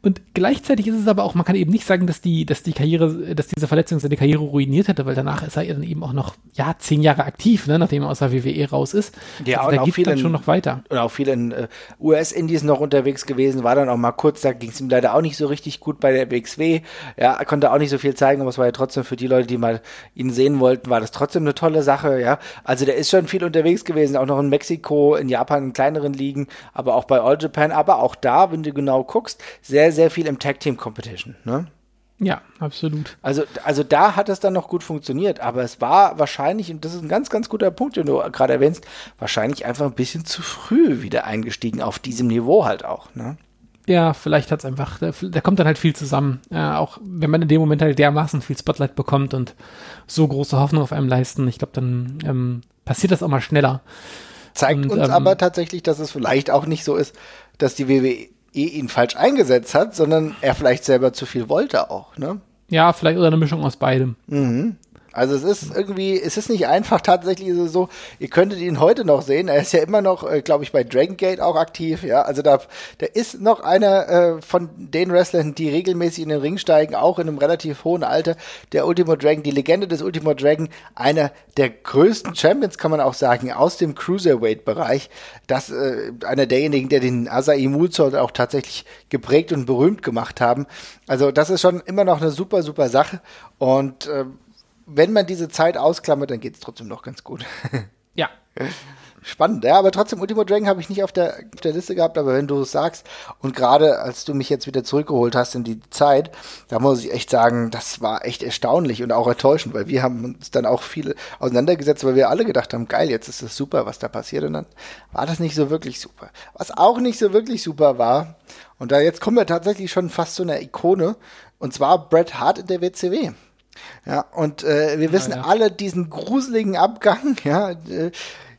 Und gleichzeitig ist es aber auch, man kann eben nicht sagen, dass die, dass die Karriere, dass diese Verletzung seine Karriere ruiniert hätte, weil danach ist er dann eben auch noch, ja, zehn Jahre aktiv, ne, nachdem er aus der WWE raus ist. Ja, also, und da geht dann schon noch weiter. Und auch viel in äh, US-Indies noch unterwegs gewesen, war dann auch mal kurz, da ging es ihm leider auch nicht so richtig gut bei der WXW. Ja, konnte auch nicht so viel zeigen, aber es war ja trotzdem für die Leute, die mal ihn sehen wollten, war das trotzdem eine tolle Sache, ja. Also der ist schon viel unterwegs gewesen, auch noch in Mexiko, in Japan, in kleineren Ligen, aber auch bei All Japan, aber auch da, wenn du genau guckst, sehr sehr, sehr viel im Tag Team Competition, ne? Ja, absolut. Also, also da hat es dann noch gut funktioniert, aber es war wahrscheinlich, und das ist ein ganz, ganz guter Punkt, den du gerade erwähnst, wahrscheinlich einfach ein bisschen zu früh wieder eingestiegen, auf diesem Niveau halt auch, ne? Ja, vielleicht hat es einfach, da, da, kommt dann halt viel zusammen. Ja, auch wenn man in dem Moment halt dermaßen viel Spotlight bekommt und so große Hoffnung auf einem leisten, ich glaube, dann ähm, passiert das auch mal schneller. Zeigt und, uns ähm, aber tatsächlich, dass es vielleicht auch nicht so ist, dass die WWE ihn falsch eingesetzt hat, sondern er vielleicht selber zu viel wollte auch, ne? Ja, vielleicht oder eine Mischung aus beidem. Mhm. Also es ist irgendwie, es ist nicht einfach, tatsächlich so, ihr könntet ihn heute noch sehen, er ist ja immer noch, äh, glaube ich, bei Dragon Gate auch aktiv, ja, also da, da ist noch einer äh, von den Wrestlern, die regelmäßig in den Ring steigen, auch in einem relativ hohen Alter, der Ultimo Dragon, die Legende des Ultimo Dragon, einer der größten Champions, kann man auch sagen, aus dem Cruiserweight-Bereich, das, äh, einer derjenigen, der den Asai Mulzor auch tatsächlich geprägt und berühmt gemacht haben, also das ist schon immer noch eine super, super Sache. Und äh, wenn man diese Zeit ausklammert, dann geht es trotzdem noch ganz gut. *laughs* ja. Spannend, ja, aber trotzdem Ultimo Dragon habe ich nicht auf der, auf der Liste gehabt, aber wenn du es sagst und gerade als du mich jetzt wieder zurückgeholt hast in die Zeit, da muss ich echt sagen, das war echt erstaunlich und auch enttäuschend, weil wir haben uns dann auch viel auseinandergesetzt, weil wir alle gedacht haben, geil, jetzt ist es super, was da passiert und dann war das nicht so wirklich super. Was auch nicht so wirklich super war, und da jetzt kommen wir tatsächlich schon fast zu einer Ikone, und zwar Bret Hart in der WCW. Ja, und äh, wir wissen ja, ja. alle diesen gruseligen Abgang, *laughs* ja, äh,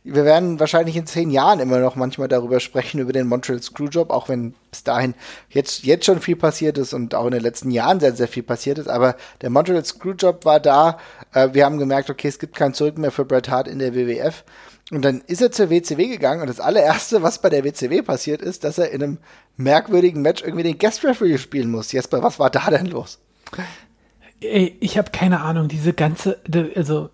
wir werden wahrscheinlich in zehn Jahren immer noch manchmal darüber sprechen, über den Montreal Screwjob, auch wenn bis dahin jetzt, jetzt schon viel passiert ist und auch in den letzten Jahren sehr, sehr viel passiert ist. Aber der Montreal Screwjob war da. Äh, wir haben gemerkt, okay, es gibt kein Zurück mehr für Bret Hart in der WWF. Und dann ist er zur WCW gegangen und das allererste, was bei der WCW passiert ist, dass er in einem merkwürdigen Match irgendwie den Guest Referee spielen muss. Jesper, was war da denn los? Ey, ich habe keine Ahnung, diese ganze, also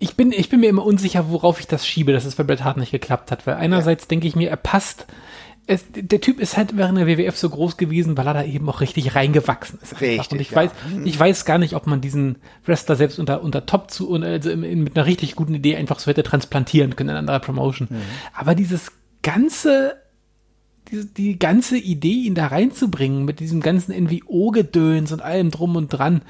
ich bin, ich bin mir immer unsicher, worauf ich das schiebe, dass es bei Bret Hart nicht geklappt hat, weil einerseits ja. denke ich mir, er passt. Es, der Typ ist halt während der WWF so groß gewesen, weil er da eben auch richtig reingewachsen ist. Richtig, und ich ja. weiß, mhm. ich weiß gar nicht, ob man diesen Wrestler selbst unter, unter Top zu, also in, in, mit einer richtig guten Idee einfach so hätte transplantieren können in einer anderen Promotion. Mhm. Aber dieses ganze, die, die ganze Idee, ihn da reinzubringen, mit diesem ganzen NWO-Gedöns und allem drum und dran,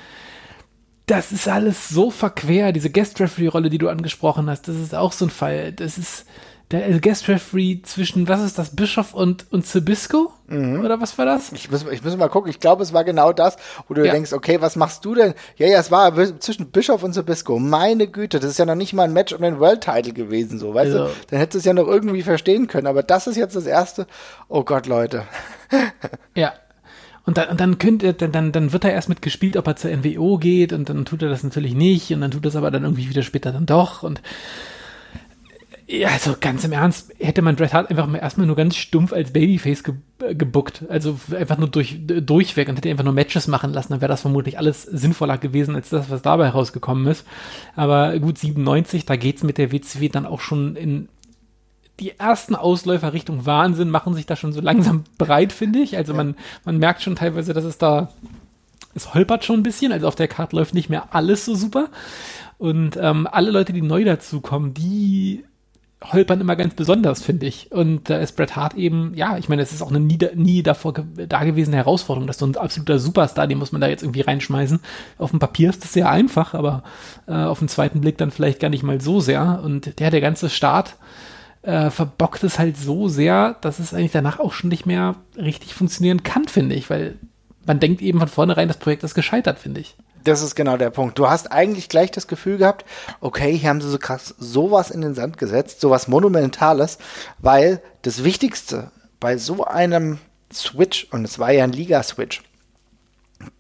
das ist alles so verquer. Diese Guest-Referee-Rolle, die du angesprochen hast, das ist auch so ein Fall. Das ist der Guest-Referee zwischen, was ist das, Bischof und, und Zibisco? Mhm. Oder was war das? Ich muss, ich muss mal gucken. Ich glaube, es war genau das, wo du ja. denkst, okay, was machst du denn? Ja, ja, es war zwischen Bischof und Zibisco. Meine Güte, das ist ja noch nicht mal ein Match um den World-Title gewesen, so, weißt also. du? Dann hättest du es ja noch irgendwie verstehen können. Aber das ist jetzt das erste. Oh Gott, Leute. *laughs* ja, und dann, und dann, könnte, dann, dann, dann wird er erst mitgespielt, ob er zur NWO geht und dann tut er das natürlich nicht und dann tut er es aber dann irgendwie wieder später dann doch und ja, also ganz im Ernst, hätte man Bret Hart einfach mal erstmal nur ganz stumpf als Babyface ge gebuckt. Also einfach nur durch, durchweg und hätte einfach nur Matches machen lassen, dann wäre das vermutlich alles sinnvoller gewesen als das, was dabei rausgekommen ist. Aber gut, 97, da geht's mit der WCW dann auch schon in die ersten Ausläufer Richtung Wahnsinn machen sich da schon so langsam *laughs* breit, finde ich. Also man, man merkt schon teilweise, dass es da, es holpert schon ein bisschen. Also auf der Karte läuft nicht mehr alles so super. Und ähm, alle Leute, die neu dazukommen, die holpern immer ganz besonders, finde ich. Und da ist Bret Hart eben, ja, ich meine, es ist auch eine nie, nie davor dagewesene Herausforderung, dass so ein absoluter Superstar, den muss man da jetzt irgendwie reinschmeißen. Auf dem Papier ist das sehr einfach, aber äh, auf den zweiten Blick dann vielleicht gar nicht mal so sehr. Und der, der ganze Start, äh, verbockt es halt so sehr, dass es eigentlich danach auch schon nicht mehr richtig funktionieren kann, finde ich, weil man denkt eben von vornherein, das Projekt ist gescheitert, finde ich. Das ist genau der Punkt. Du hast eigentlich gleich das Gefühl gehabt, okay, hier haben sie so krass sowas in den Sand gesetzt, sowas Monumentales, weil das Wichtigste bei so einem Switch, und es war ja ein Liga-Switch,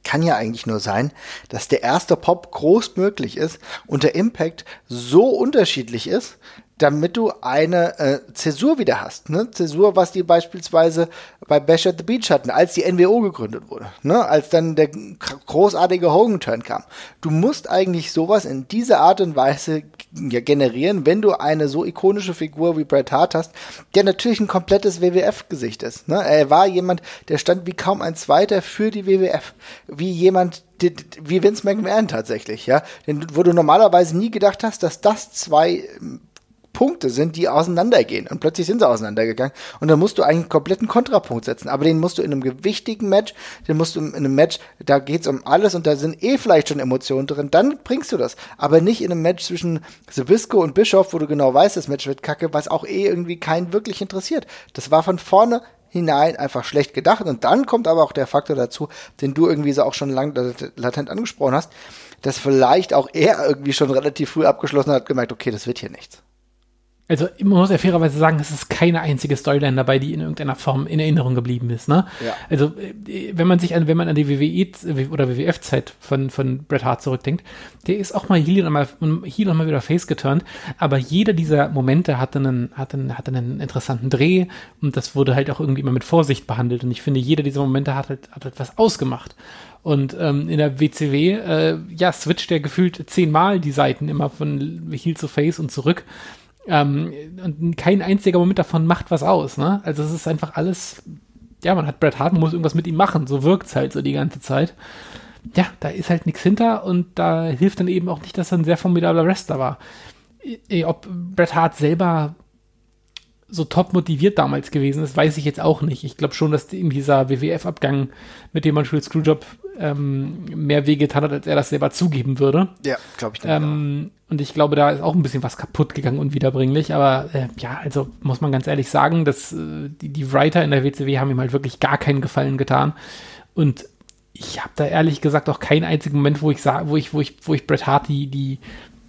kann ja eigentlich nur sein, dass der erste Pop groß möglich ist und der Impact so unterschiedlich ist, damit du eine äh, Zäsur wieder hast. Ne? Zäsur, was die beispielsweise bei Bash at the Beach hatten, als die NWO gegründet wurde, ne? als dann der großartige Hogan-Turn kam. Du musst eigentlich sowas in dieser Art und Weise ja, generieren, wenn du eine so ikonische Figur wie Bret Hart hast, der natürlich ein komplettes WWF-Gesicht ist. Ne? Er war jemand, der stand wie kaum ein Zweiter für die WWF, wie jemand, wie Vince McMahon tatsächlich, ja, wo du normalerweise nie gedacht hast, dass das zwei Punkte sind, die auseinandergehen. Und plötzlich sind sie auseinandergegangen. Und dann musst du einen kompletten Kontrapunkt setzen. Aber den musst du in einem gewichtigen Match, den musst du in einem Match, da geht's um alles und da sind eh vielleicht schon Emotionen drin. Dann bringst du das. Aber nicht in einem Match zwischen Sabisco und Bischof, wo du genau weißt, das Match wird kacke, was auch eh irgendwie keinen wirklich interessiert. Das war von vorne hinein einfach schlecht gedacht. Und dann kommt aber auch der Faktor dazu, den du irgendwie so auch schon lang latent angesprochen hast, dass vielleicht auch er irgendwie schon relativ früh abgeschlossen hat, gemerkt, okay, das wird hier nichts. Also man muss ja fairerweise sagen, es ist keine einzige Storyline dabei, die in irgendeiner Form in Erinnerung geblieben ist. Ne? Ja. Also wenn man sich an, wenn man an die WWE oder WWF-Zeit von, von Bret Hart zurückdenkt, der ist auch mal hier und mal, hier und mal wieder face geturnt, aber jeder dieser Momente hatte einen, hatte einen, hatte einen interessanten Dreh und das wurde halt auch irgendwie immer mit Vorsicht behandelt und ich finde, jeder dieser Momente hat halt, hat halt was ausgemacht. Und ähm, in der WCW, äh, ja, switcht er gefühlt zehnmal die Seiten immer von Heel zu Face und zurück. Ähm, und kein einziger Moment davon macht was aus, ne? Also es ist einfach alles, ja, man hat Bret Hart, man muss irgendwas mit ihm machen, so wirkt es halt so die ganze Zeit. Ja, da ist halt nichts hinter und da hilft dann eben auch nicht, dass er ein sehr formidabler Wrestler war. ob Bret Hart selber so top motiviert damals gewesen ist, weiß ich jetzt auch nicht. Ich glaube schon, dass in dieser WWF-Abgang, mit dem man Montreal Screwjob ähm, mehr wehgetan hat, als er das selber zugeben würde. Ja, glaube ich. Ähm, und ich glaube, da ist auch ein bisschen was kaputt gegangen und wiederbringlich. Aber äh, ja, also muss man ganz ehrlich sagen, dass äh, die, die Writer in der WCW haben ihm halt wirklich gar keinen Gefallen getan. Und ich habe da ehrlich gesagt auch keinen einzigen Moment, wo ich sage, wo ich, wo ich, wo ich Bret Hart die, die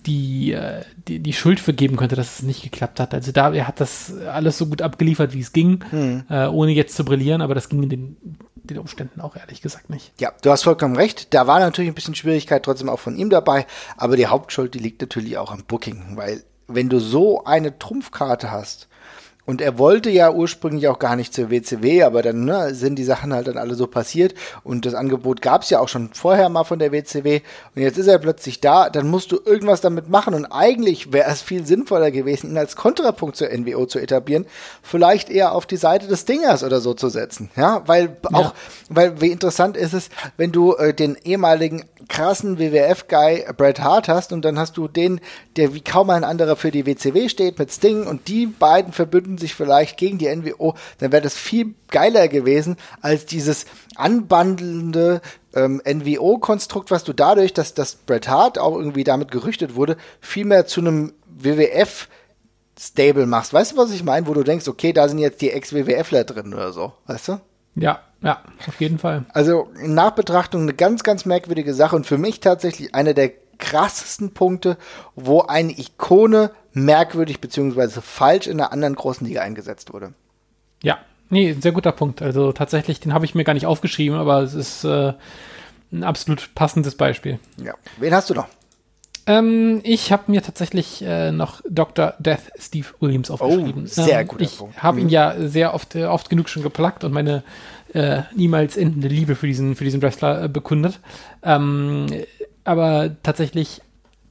die, äh, die, die Schuld vergeben könnte, dass es nicht geklappt hat. Also da, er hat das alles so gut abgeliefert, wie es ging, hm. äh, ohne jetzt zu brillieren, aber das ging in den, den Umständen auch ehrlich gesagt nicht. Ja, du hast vollkommen recht. Da war natürlich ein bisschen Schwierigkeit trotzdem auch von ihm dabei, aber die Hauptschuld, die liegt natürlich auch am Booking, weil wenn du so eine Trumpfkarte hast, und er wollte ja ursprünglich auch gar nicht zur WCW, aber dann ne, sind die Sachen halt dann alle so passiert. Und das Angebot gab es ja auch schon vorher mal von der WCW. Und jetzt ist er plötzlich da, dann musst du irgendwas damit machen. Und eigentlich wäre es viel sinnvoller gewesen, ihn als Kontrapunkt zur NWO zu etablieren. Vielleicht eher auf die Seite des Dingers oder so zu setzen. Ja, weil auch, ja. weil wie interessant ist es, wenn du äh, den ehemaligen krassen WWF-Guy Bret Hart hast und dann hast du den, der wie kaum ein anderer für die WCW steht mit Sting und die beiden verbünden sich vielleicht gegen die NWO, dann wäre das viel geiler gewesen als dieses anbandelnde ähm, NWO-Konstrukt, was du dadurch, dass das Bret Hart auch irgendwie damit gerüchtet wurde, viel mehr zu einem WWF Stable machst. Weißt du, was ich meine? Wo du denkst, okay, da sind jetzt die Ex-WWFler drin oder so, weißt du? Ja, ja, auf jeden Fall. Also in Nachbetrachtung eine ganz, ganz merkwürdige Sache und für mich tatsächlich einer der krassesten Punkte, wo eine Ikone merkwürdig bzw. falsch in einer anderen großen Liga eingesetzt wurde. Ja, nee, sehr guter Punkt. Also tatsächlich, den habe ich mir gar nicht aufgeschrieben, aber es ist äh, ein absolut passendes Beispiel. Ja. Wen hast du noch? Ähm, ich habe mir tatsächlich äh, noch Dr. Death Steve Williams oh, aufgeschrieben. Oh, sehr ähm, guter ich Punkt. Ich habe ihn mhm. ja sehr oft, äh, oft genug schon geplagt und meine äh, niemals endende Liebe für diesen, für diesen Wrestler äh, bekundet. Ähm, aber tatsächlich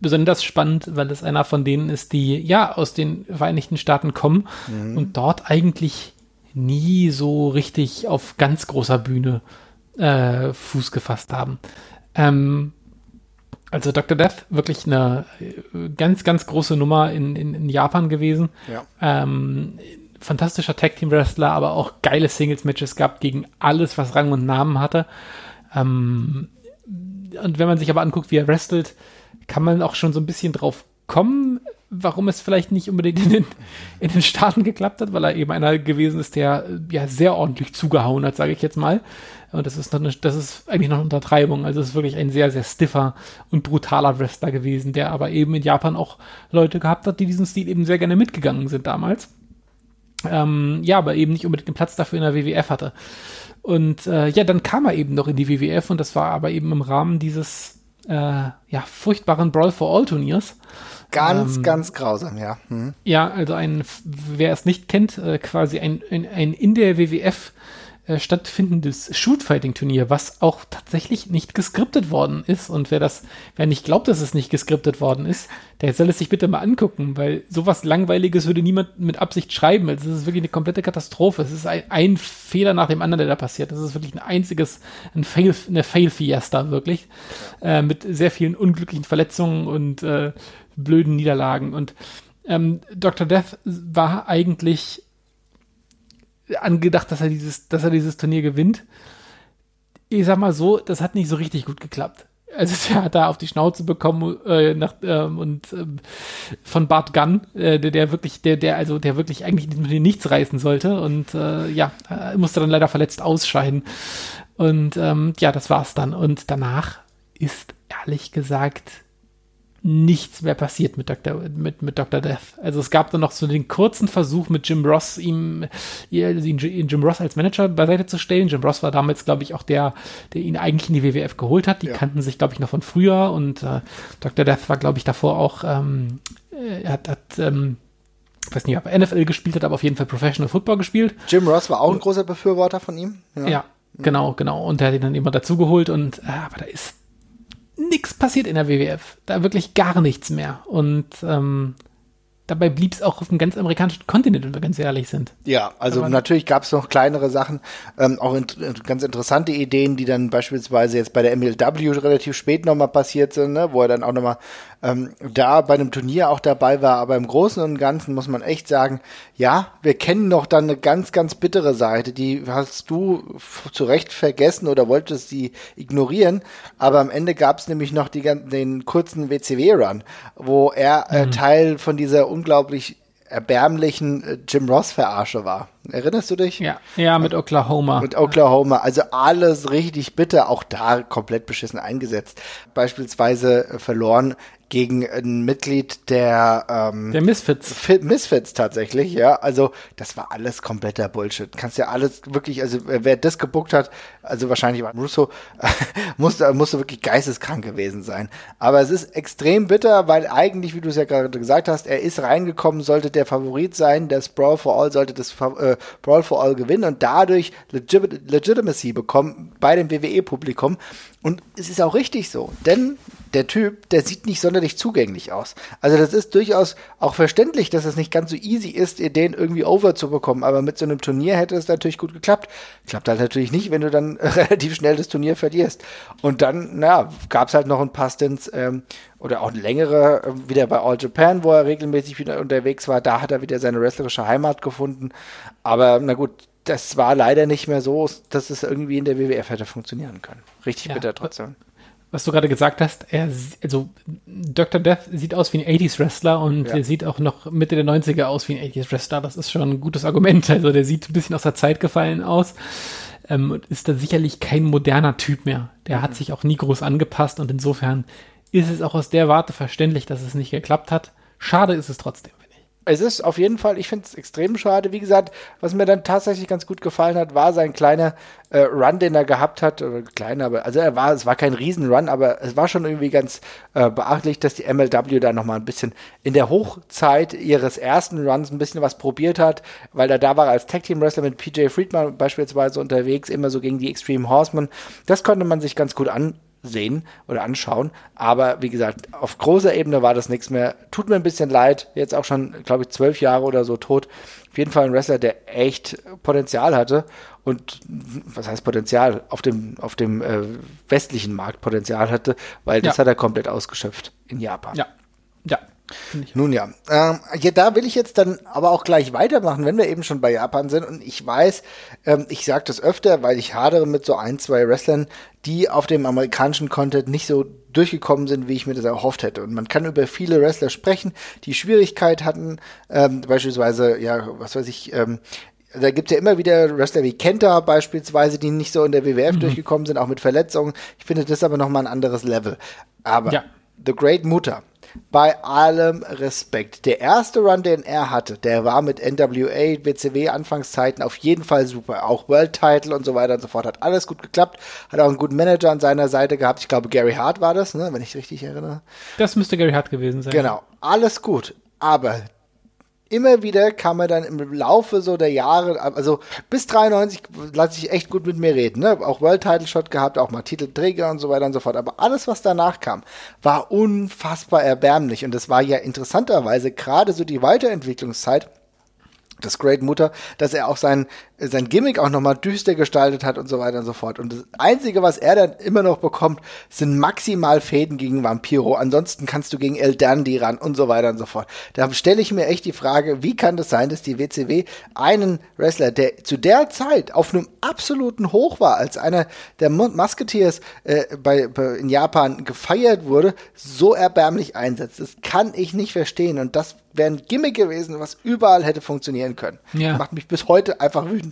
besonders spannend, weil es einer von denen ist, die ja aus den Vereinigten Staaten kommen mhm. und dort eigentlich nie so richtig auf ganz großer Bühne äh, Fuß gefasst haben. Ähm, also Dr. Death, wirklich eine äh, ganz, ganz große Nummer in, in, in Japan gewesen. Ja. Ähm, fantastischer Tag Team Wrestler, aber auch geile Singles Matches gehabt gegen alles, was Rang und Namen hatte. Ähm, und wenn man sich aber anguckt, wie er wrestelt, kann man auch schon so ein bisschen drauf kommen, warum es vielleicht nicht unbedingt in den, in den Staaten geklappt hat, weil er eben einer gewesen ist, der ja sehr ordentlich zugehauen hat, sage ich jetzt mal. Und das ist, eine, das ist eigentlich noch eine Untertreibung. Also es ist wirklich ein sehr, sehr stiffer und brutaler Wrestler gewesen, der aber eben in Japan auch Leute gehabt hat, die diesen Stil eben sehr gerne mitgegangen sind damals. Ähm, ja, aber eben nicht unbedingt den Platz dafür in der WWF hatte. Und äh, ja, dann kam er eben noch in die WWF und das war aber eben im Rahmen dieses äh, ja, furchtbaren Brawl for All Turniers. Ganz, ähm, ganz grausam, ja. Hm. Ja, also ein, wer es nicht kennt, äh, quasi ein, ein, ein in der WWF äh, stattfindendes Shootfighting-Turnier, was auch tatsächlich nicht geskriptet worden ist. Und wer das, wer nicht glaubt, dass es nicht geskriptet worden ist, der soll es sich bitte mal angucken, weil sowas Langweiliges würde niemand mit Absicht schreiben. Also es ist wirklich eine komplette Katastrophe. Es ist ein, ein, Fehler nach dem anderen, der da passiert. Das ist wirklich ein einziges, ein Fail, eine Fail-Fiesta, wirklich. Äh, mit sehr vielen unglücklichen Verletzungen und äh, blöden Niederlagen. Und ähm, Dr. Death war eigentlich angedacht, dass er dieses, dass er dieses Turnier gewinnt. Ich sag mal so, das hat nicht so richtig gut geklappt. Also *laughs* er hat da auf die Schnauze bekommen äh, nach, ähm, und ähm, von Bart Gunn, äh, der, der wirklich, der, der also der wirklich eigentlich nichts reißen sollte und äh, ja musste dann leider verletzt ausscheiden und ähm, ja, das war's dann und danach ist ehrlich gesagt nichts mehr passiert mit Dr. Mit, mit Dr. Death. Also es gab dann noch so den kurzen Versuch mit Jim Ross, ihm, ihn, Jim Ross als Manager beiseite zu stellen. Jim Ross war damals, glaube ich, auch der, der ihn eigentlich in die WWF geholt hat. Die ja. kannten sich, glaube ich, noch von früher und äh, Dr. Death war, glaube ich, davor auch, ähm, er äh, hat, hat ähm, ich weiß nicht, ob er NFL gespielt hat, aber auf jeden Fall Professional Football gespielt. Jim Ross war auch ein großer Befürworter von ihm. Ja, ja genau, genau. Und der hat ihn dann immer dazugeholt und, äh, aber da ist nichts passiert in der WWF. Da wirklich gar nichts mehr. Und ähm, dabei blieb es auch auf dem ganz amerikanischen Kontinent, wenn wir ganz ehrlich sind. Ja, also Aber natürlich gab es noch kleinere Sachen, ähm, auch in, ganz interessante Ideen, die dann beispielsweise jetzt bei der MLW relativ spät nochmal passiert sind, ne, wo er dann auch nochmal ähm, da bei einem Turnier auch dabei war. Aber im Großen und Ganzen muss man echt sagen, ja, wir kennen noch dann eine ganz, ganz bittere Seite. Die hast du zu Recht vergessen oder wolltest sie ignorieren. Aber am Ende gab es nämlich noch die, den kurzen WCW-Run, wo er äh, mhm. Teil von dieser unglaublich erbärmlichen äh, Jim Ross-Verarsche war. Erinnerst du dich? Ja, ja, mit Oklahoma. Mit Oklahoma. Also alles richtig bitter, auch da komplett beschissen eingesetzt. Beispielsweise verloren gegen ein Mitglied der ähm, der Misfits. Misfits tatsächlich, ja. Also das war alles kompletter Bullshit. Kannst ja alles wirklich, also wer das gebuckt hat, also wahrscheinlich war Russo, *laughs* musste, musste wirklich geisteskrank gewesen sein. Aber es ist extrem bitter, weil eigentlich, wie du es ja gerade gesagt hast, er ist reingekommen, sollte der Favorit sein, das Brawl for All sollte das äh, Brawl for All gewinnen und dadurch Legit Legitimacy bekommen bei dem WWE-Publikum. Und es ist auch richtig so, denn der Typ, der sieht nicht sonderlich zugänglich aus. Also das ist durchaus auch verständlich, dass es nicht ganz so easy ist, den irgendwie over zu bekommen. Aber mit so einem Turnier hätte es natürlich gut geklappt. Klappt halt natürlich nicht, wenn du dann *laughs* relativ schnell das Turnier verlierst. Und dann, naja, gab es halt noch ein paar Stints ähm, oder auch längere, äh, wieder bei All Japan, wo er regelmäßig wieder unterwegs war. Da hat er wieder seine wrestlerische Heimat gefunden. Aber na gut, das war leider nicht mehr so, dass es irgendwie in der WWF hätte funktionieren können. Richtig ja. bitter trotzdem was du gerade gesagt hast, er, also Dr. Death sieht aus wie ein 80s-Wrestler und ja. er sieht auch noch Mitte der 90er aus wie ein 80s-Wrestler. Das ist schon ein gutes Argument. Also der sieht ein bisschen aus der Zeit gefallen aus. Ähm, ist da sicherlich kein moderner Typ mehr. Der mhm. hat sich auch nie groß angepasst und insofern ist es auch aus der Warte verständlich, dass es nicht geklappt hat. Schade ist es trotzdem es ist auf jeden Fall, ich finde es extrem schade. Wie gesagt, was mir dann tatsächlich ganz gut gefallen hat, war sein kleiner äh, Run, den er gehabt hat. Oder kleiner, aber also er war, es war kein Riesenrun, aber es war schon irgendwie ganz äh, beachtlich, dass die MLW da nochmal ein bisschen in der Hochzeit ihres ersten Runs ein bisschen was probiert hat, weil er da war als Tag Team Wrestler mit PJ Friedman beispielsweise unterwegs, immer so gegen die Extreme Horsemen. Das konnte man sich ganz gut an sehen oder anschauen. Aber wie gesagt, auf großer Ebene war das nichts mehr. Tut mir ein bisschen leid. Jetzt auch schon, glaube ich, zwölf Jahre oder so tot. Auf jeden Fall ein Wrestler, der echt Potenzial hatte. Und was heißt Potenzial? Auf dem, auf dem äh, westlichen Markt Potenzial hatte, weil das ja. hat er komplett ausgeschöpft in Japan. Ja. Ja, nun ja, ähm, ja, da will ich jetzt dann aber auch gleich weitermachen, wenn wir eben schon bei Japan sind. Und ich weiß, ähm, ich sage das öfter, weil ich hadere mit so ein, zwei Wrestlern, die auf dem amerikanischen Content nicht so durchgekommen sind, wie ich mir das erhofft hätte. Und man kann über viele Wrestler sprechen, die Schwierigkeit hatten, ähm, beispielsweise, ja, was weiß ich, ähm, da gibt's ja immer wieder Wrestler wie Kenta beispielsweise, die nicht so in der WWF mhm. durchgekommen sind, auch mit Verletzungen. Ich finde das aber nochmal ein anderes Level. Aber ja. The Great Mutter bei allem Respekt. Der erste Run, den er hatte, der war mit NWA, WCW Anfangszeiten auf jeden Fall super. Auch World Title und so weiter und so fort. Hat alles gut geklappt. Hat auch einen guten Manager an seiner Seite gehabt. Ich glaube, Gary Hart war das, ne, wenn ich richtig erinnere. Das müsste Gary Hart gewesen sein. Genau. Alles gut. Aber immer wieder kam er dann im Laufe so der Jahre, also bis 93 lasse ich echt gut mit mir reden, ne? Auch World Title Shot gehabt, auch mal Titelträger und so weiter und so fort. Aber alles, was danach kam, war unfassbar erbärmlich. Und das war ja interessanterweise gerade so die Weiterentwicklungszeit das Great Mutter, dass er auch sein, sein Gimmick auch nochmal düster gestaltet hat und so weiter und so fort. Und das Einzige, was er dann immer noch bekommt, sind maximal Fäden gegen Vampiro. Ansonsten kannst du gegen El Dandy ran und so weiter und so fort. Da stelle ich mir echt die Frage, wie kann das sein, dass die WCW einen Wrestler, der zu der Zeit auf einem absoluten Hoch war, als einer der Musketeers äh, bei, bei, in Japan gefeiert wurde, so erbärmlich einsetzt. Das kann ich nicht verstehen. Und das wäre ein Gimmick gewesen, was überall hätte funktionieren können. Ja. Macht mich bis heute einfach wütend.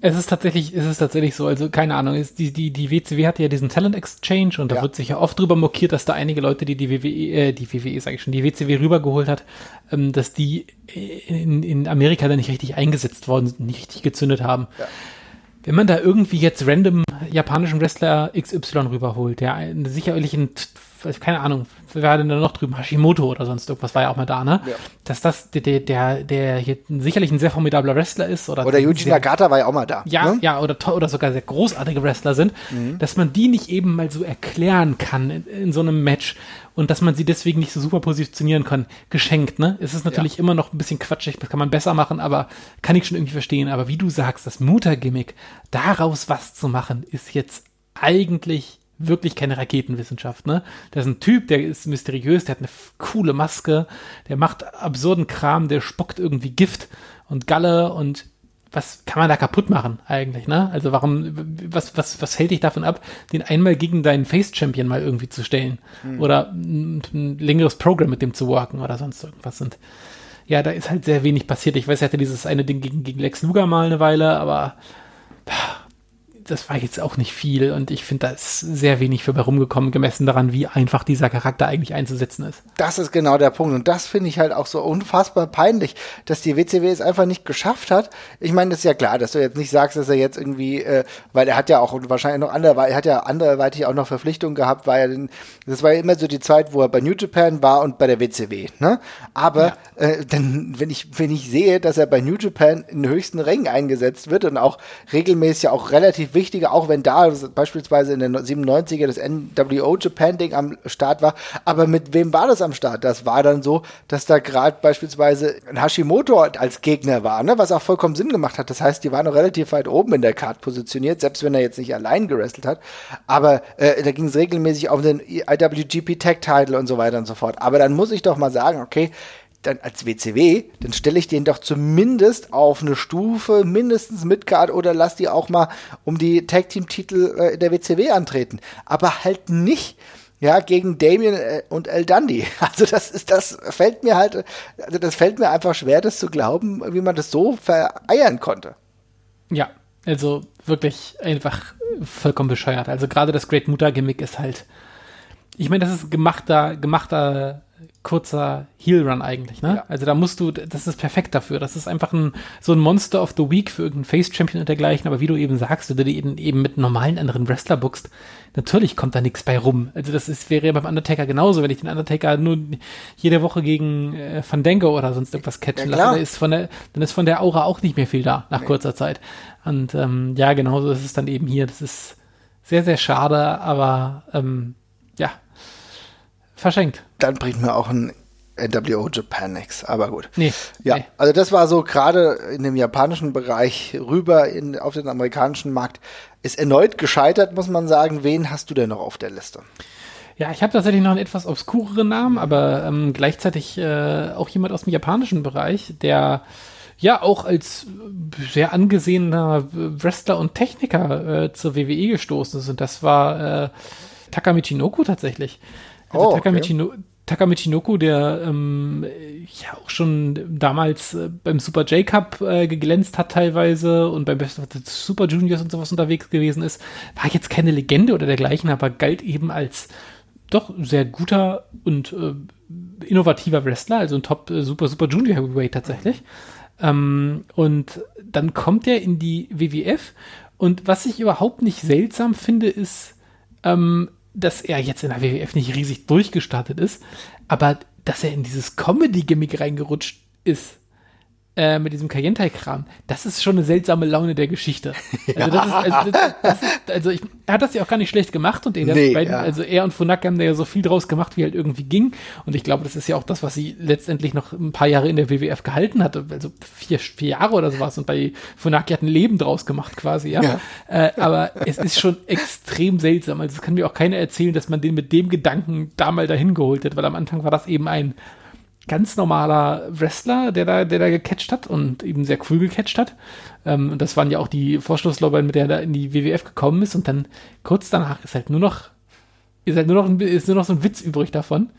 Es ist tatsächlich, es ist tatsächlich so, also keine Ahnung, ist die, die, die WCW hatte ja diesen Talent Exchange und da ja. wird sich ja oft drüber mokiert, dass da einige Leute, die die WWE, äh, die WWE, sag ich schon, die WCW rübergeholt hat, ähm, dass die in, in Amerika da nicht richtig eingesetzt worden sind, nicht richtig gezündet haben. Ja. Wenn man da irgendwie jetzt random japanischen Wrestler XY rüberholt, der sicherlich ein keine Ahnung, wer war denn da noch drüben? Hashimoto oder sonst irgendwas war ja auch mal da, ne? Ja. Dass das der, der, der hier sicherlich ein sehr formidabler Wrestler ist. Oder, oder Yuji Nagata war ja auch mal da. Ja, ne? ja, oder, oder sogar sehr großartige Wrestler sind, mhm. dass man die nicht eben mal so erklären kann in, in, so einem Match und dass man sie deswegen nicht so super positionieren kann. Geschenkt, ne? Es ist natürlich ja. immer noch ein bisschen quatschig, das kann man besser machen, aber kann ich schon irgendwie verstehen. Aber wie du sagst, das Mutter-Gimmick, daraus was zu machen, ist jetzt eigentlich wirklich keine Raketenwissenschaft, ne? Das ist ein Typ, der ist mysteriös, der hat eine coole Maske, der macht absurden Kram, der spuckt irgendwie Gift und Galle und was kann man da kaputt machen eigentlich, ne? Also warum, was, was, was hält dich davon ab, den einmal gegen deinen Face-Champion mal irgendwie zu stellen? Hm. Oder ein, ein, längeres Programm mit dem zu worken oder sonst irgendwas. Und ja, da ist halt sehr wenig passiert. Ich weiß, er hatte dieses eine Ding gegen, gegen Lex Luger mal eine Weile, aber das war jetzt auch nicht viel und ich finde, da ist sehr wenig für rumgekommen, gemessen daran, wie einfach dieser Charakter eigentlich einzusetzen ist. Das ist genau der Punkt und das finde ich halt auch so unfassbar peinlich, dass die WCW es einfach nicht geschafft hat. Ich meine, das ist ja klar, dass du jetzt nicht sagst, dass er jetzt irgendwie, äh, weil er hat ja auch wahrscheinlich noch andere, er hat ja anderweitig auch noch Verpflichtungen gehabt, war ja, den, das war ja immer so die Zeit, wo er bei New Japan war und bei der WCW, ne? Aber ja. äh, dann, wenn ich, wenn ich sehe, dass er bei New Japan in den höchsten Rängen eingesetzt wird und auch regelmäßig auch relativ wichtiger, auch wenn da beispielsweise in den 97er das NWO Japan Ding am Start war. Aber mit wem war das am Start? Das war dann so, dass da gerade beispielsweise ein Hashimoto als Gegner war, ne? was auch vollkommen Sinn gemacht hat. Das heißt, die waren noch relativ weit oben in der Card positioniert, selbst wenn er jetzt nicht allein gerestelt hat. Aber äh, da ging es regelmäßig auf den IWGP Tag Title und so weiter und so fort. Aber dann muss ich doch mal sagen, okay, dann als WCW, dann stelle ich den doch zumindest auf eine Stufe, mindestens Midcard oder lass die auch mal um die Tag Team Titel äh, der WCW antreten. Aber halt nicht ja, gegen Damien äh, und El Dundee. *laughs* Also das ist, das fällt mir halt, also das fällt mir einfach schwer, das zu glauben, wie man das so vereiern konnte. Ja, also wirklich einfach vollkommen bescheuert. Also gerade das Great Mutter Gimmick ist halt, ich meine, das ist gemachter, gemachter kurzer Heal-Run eigentlich, ne? Ja. Also da musst du, das ist perfekt dafür. Das ist einfach ein, so ein Monster of the Week für irgendeinen Face-Champion und dergleichen, aber wie du eben sagst, wenn du die eben, eben mit normalen anderen Wrestler bookst, natürlich kommt da nichts bei rum. Also das ist, wäre ja beim Undertaker genauso, wenn ich den Undertaker nur jede Woche gegen äh, Fandango oder sonst irgendwas catchen ja, lasse, dann ist, von der, dann ist von der Aura auch nicht mehr viel da, nach nee. kurzer Zeit. Und ähm, ja, genauso ist es dann eben hier. Das ist sehr, sehr schade, aber ähm, ja, verschenkt. Dann bringt mir auch ein NWO Japan nichts, aber gut. Nee. Ja, nee. also das war so gerade in dem japanischen Bereich rüber in, auf den amerikanischen Markt. Ist erneut gescheitert, muss man sagen. Wen hast du denn noch auf der Liste? Ja, ich habe tatsächlich noch einen etwas obskureren Namen, aber ähm, gleichzeitig äh, auch jemand aus dem japanischen Bereich, der ja auch als sehr angesehener Wrestler und Techniker äh, zur WWE gestoßen ist. Und das war äh, Takamichi tatsächlich. Also oh, Takamichi, okay. Takamichi der ähm, ja auch schon damals äh, beim Super J-Cup äh, geglänzt hat teilweise und beim Best of the Super Juniors und sowas unterwegs gewesen ist, war jetzt keine Legende oder dergleichen, aber galt eben als doch sehr guter und äh, innovativer Wrestler, also ein Top äh, Super Super Junior Heavyweight tatsächlich. Ähm, und dann kommt er in die WWF und was ich überhaupt nicht seltsam finde, ist, ähm, dass er jetzt in der WWF nicht riesig durchgestartet ist, aber dass er in dieses Comedy-Gimmick reingerutscht ist äh, mit diesem Kayentai-Kram, das ist schon eine seltsame Laune der Geschichte. *laughs* Also, das ist, also, das, das ist, also ich, er hat das ja auch gar nicht schlecht gemacht und er, nee, beiden, ja. also er und Funaki haben da ja so viel draus gemacht, wie halt irgendwie ging. Und ich glaube, das ist ja auch das, was sie letztendlich noch ein paar Jahre in der WWF gehalten hatte, also vier, vier Jahre oder sowas. Und bei Funaki hat ein Leben draus gemacht quasi, ja. ja. Äh, aber es ist schon extrem seltsam. Also es kann mir auch keiner erzählen, dass man den mit dem Gedanken da mal dahin geholt hat, weil am Anfang war das eben ein ganz normaler Wrestler, der da, der da gecatcht hat und eben sehr cool gecatcht hat. Ähm, und das waren ja auch die Vorschlusslorbeeren, mit der er da in die WWF gekommen ist. Und dann kurz danach ist halt nur noch, ist halt nur noch, ein, ist nur noch so ein Witz übrig davon.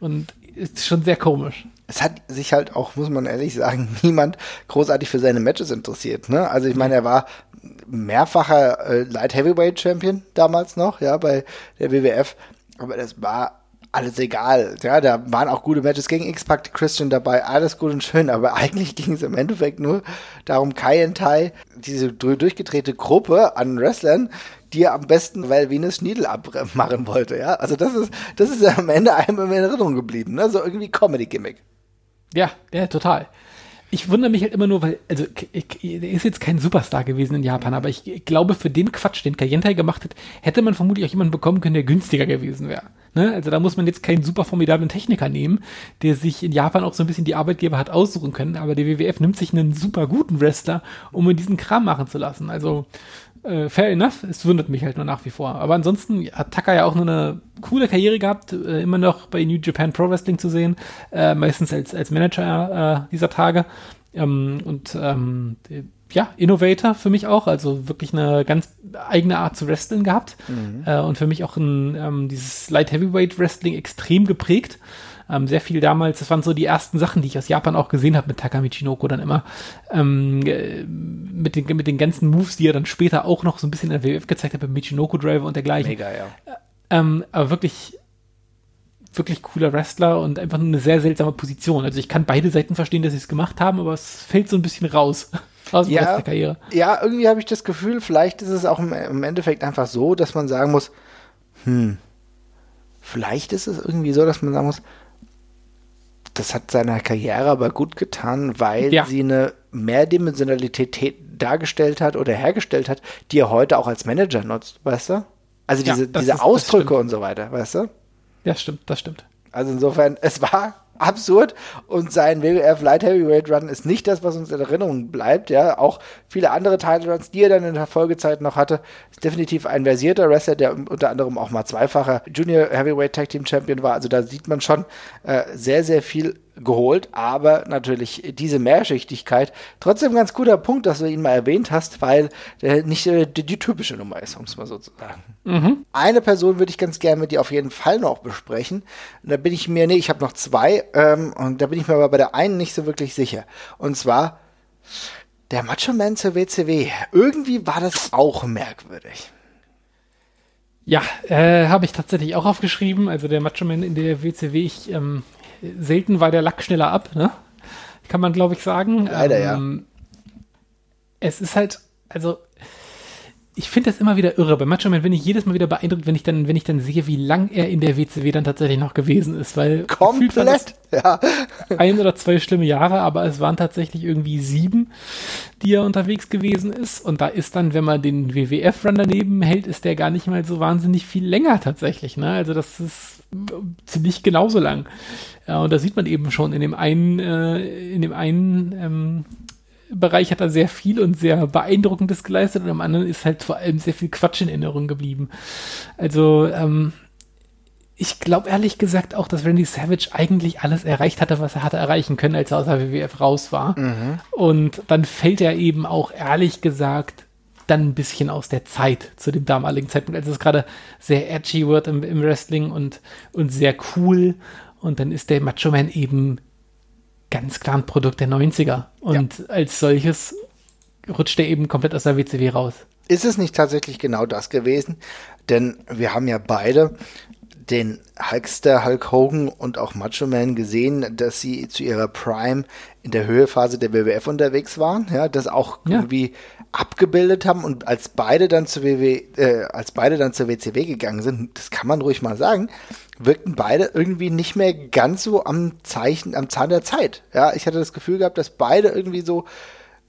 Und ist schon sehr komisch. Es hat sich halt auch, muss man ehrlich sagen, *laughs* niemand großartig für seine Matches interessiert. Ne? Also ich meine, er war mehrfacher äh, Light Heavyweight Champion damals noch, ja, bei der WWF. Aber das war alles egal. Ja, da waren auch gute Matches gegen X-Pac Christian dabei, alles gut und schön, aber *laughs* eigentlich ging es im Endeffekt nur darum, Kai Entai, diese durchgedrehte Gruppe an Wrestlern, die er am besten weil Venus Needle abmachen wollte, ja. Also das ist, das ist am Ende einem in Erinnerung geblieben, ne? So irgendwie Comedy-Gimmick. Ja, ja, total ich wundere mich halt immer nur, weil, also, er ist jetzt kein Superstar gewesen in Japan, aber ich glaube, für den Quatsch, den Kayentai gemacht hat, hätte man vermutlich auch jemanden bekommen können, der günstiger gewesen wäre. Ne? Also da muss man jetzt keinen super formidablen Techniker nehmen, der sich in Japan auch so ein bisschen die Arbeitgeber hat aussuchen können, aber der WWF nimmt sich einen super guten Wrestler, um ihn diesen Kram machen zu lassen. Also, äh, fair enough. Es wundert mich halt nur nach wie vor. Aber ansonsten hat Tucker ja auch nur eine coole Karriere gehabt, äh, immer noch bei New Japan Pro Wrestling zu sehen, äh, meistens als, als Manager äh, dieser Tage. Ähm, und ähm, ja, Innovator für mich auch, also wirklich eine ganz eigene Art zu wresteln gehabt mhm. äh, und für mich auch ein, ähm, dieses Light Heavyweight Wrestling extrem geprägt. Ähm, sehr viel damals, das waren so die ersten Sachen, die ich aus Japan auch gesehen habe mit Takami Chinoko dann immer. Ähm, äh, mit, den, mit den ganzen Moves, die er dann später auch noch so ein bisschen in der WWF gezeigt hat, beim Michinoko Driver und dergleichen. Mega, ja. Äh, ähm, aber wirklich, wirklich cooler Wrestler und einfach eine sehr seltsame Position. Also ich kann beide Seiten verstehen, dass sie es gemacht haben, aber es fällt so ein bisschen raus. *laughs* Aus ja, der Karriere. Ja, irgendwie habe ich das Gefühl, vielleicht ist es auch im, im Endeffekt einfach so, dass man sagen muss, hm, vielleicht ist es irgendwie so, dass man sagen muss, das hat seiner Karriere aber gut getan, weil ja. sie eine Mehrdimensionalität dargestellt hat oder hergestellt hat, die er heute auch als Manager nutzt, weißt du? Also diese, ja, diese ist, Ausdrücke und so weiter, weißt du? Ja, stimmt, das stimmt. Also insofern, es war absurd und sein WWF Light Heavyweight Run ist nicht das, was uns in Erinnerung bleibt. Ja, auch viele andere Title Runs, die er dann in der Folgezeit noch hatte, ist definitiv ein versierter Wrestler, der unter anderem auch mal zweifacher Junior Heavyweight Tag Team Champion war. Also da sieht man schon äh, sehr, sehr viel geholt, aber natürlich diese Mehrschichtigkeit. Trotzdem ganz guter Punkt, dass du ihn mal erwähnt hast, weil der nicht äh, die, die, typische Nummer ist, um es mal so zu sagen. Mhm. Eine Person würde ich ganz gerne mit dir auf jeden Fall noch besprechen. Und da bin ich mir, nee, ich habe noch zwei, ähm, und da bin ich mir aber bei der einen nicht so wirklich sicher. Und zwar der Macho Man zur WCW. Irgendwie war das auch merkwürdig. Ja, äh, habe ich tatsächlich auch aufgeschrieben. Also der Macho Man in der WCW, ich ähm, selten war der Lack schneller ab, ne? Kann man, glaube ich, sagen. Leider, ähm, ja. Es ist halt, also ich finde das immer wieder irre. Bei Macho Man bin ich jedes Mal wieder beeindruckt, wenn ich dann, wenn ich dann sehe, wie lang er in der WCW dann tatsächlich noch gewesen ist, weil komplett, ja. *laughs* ein oder zwei schlimme Jahre, aber es waren tatsächlich irgendwie sieben, die er unterwegs gewesen ist. Und da ist dann, wenn man den WWF-Run daneben hält, ist der gar nicht mal so wahnsinnig viel länger tatsächlich. Ne? Also das ist ziemlich genauso lang. Ja, und da sieht man eben schon in dem einen, äh, in dem einen ähm, Bereich hat er sehr viel und sehr beeindruckendes geleistet und am anderen ist halt vor allem sehr viel Quatsch in Erinnerung geblieben. Also, ähm, ich glaube ehrlich gesagt auch, dass Randy Savage eigentlich alles erreicht hatte, was er hatte erreichen können, als er aus der WWF raus war. Mhm. Und dann fällt er eben auch ehrlich gesagt dann ein bisschen aus der Zeit zu dem damaligen Zeitpunkt, als es gerade sehr edgy wird im, im Wrestling und, und sehr cool. Und dann ist der Macho Man eben ganz klar ein Produkt der 90er. Und ja. als solches rutscht er eben komplett aus der WCW raus. Ist es nicht tatsächlich genau das gewesen? Denn wir haben ja beide den Hulkster Hulk Hogan und auch Macho Man gesehen, dass sie zu ihrer Prime in der Höhephase der WWF unterwegs waren, ja, das auch ja. irgendwie abgebildet haben und als beide dann zur WW, äh, als beide dann zur WCW gegangen sind, das kann man ruhig mal sagen, wirkten beide irgendwie nicht mehr ganz so am Zeichen, am Zahn der Zeit. Ja, ich hatte das Gefühl gehabt, dass beide irgendwie so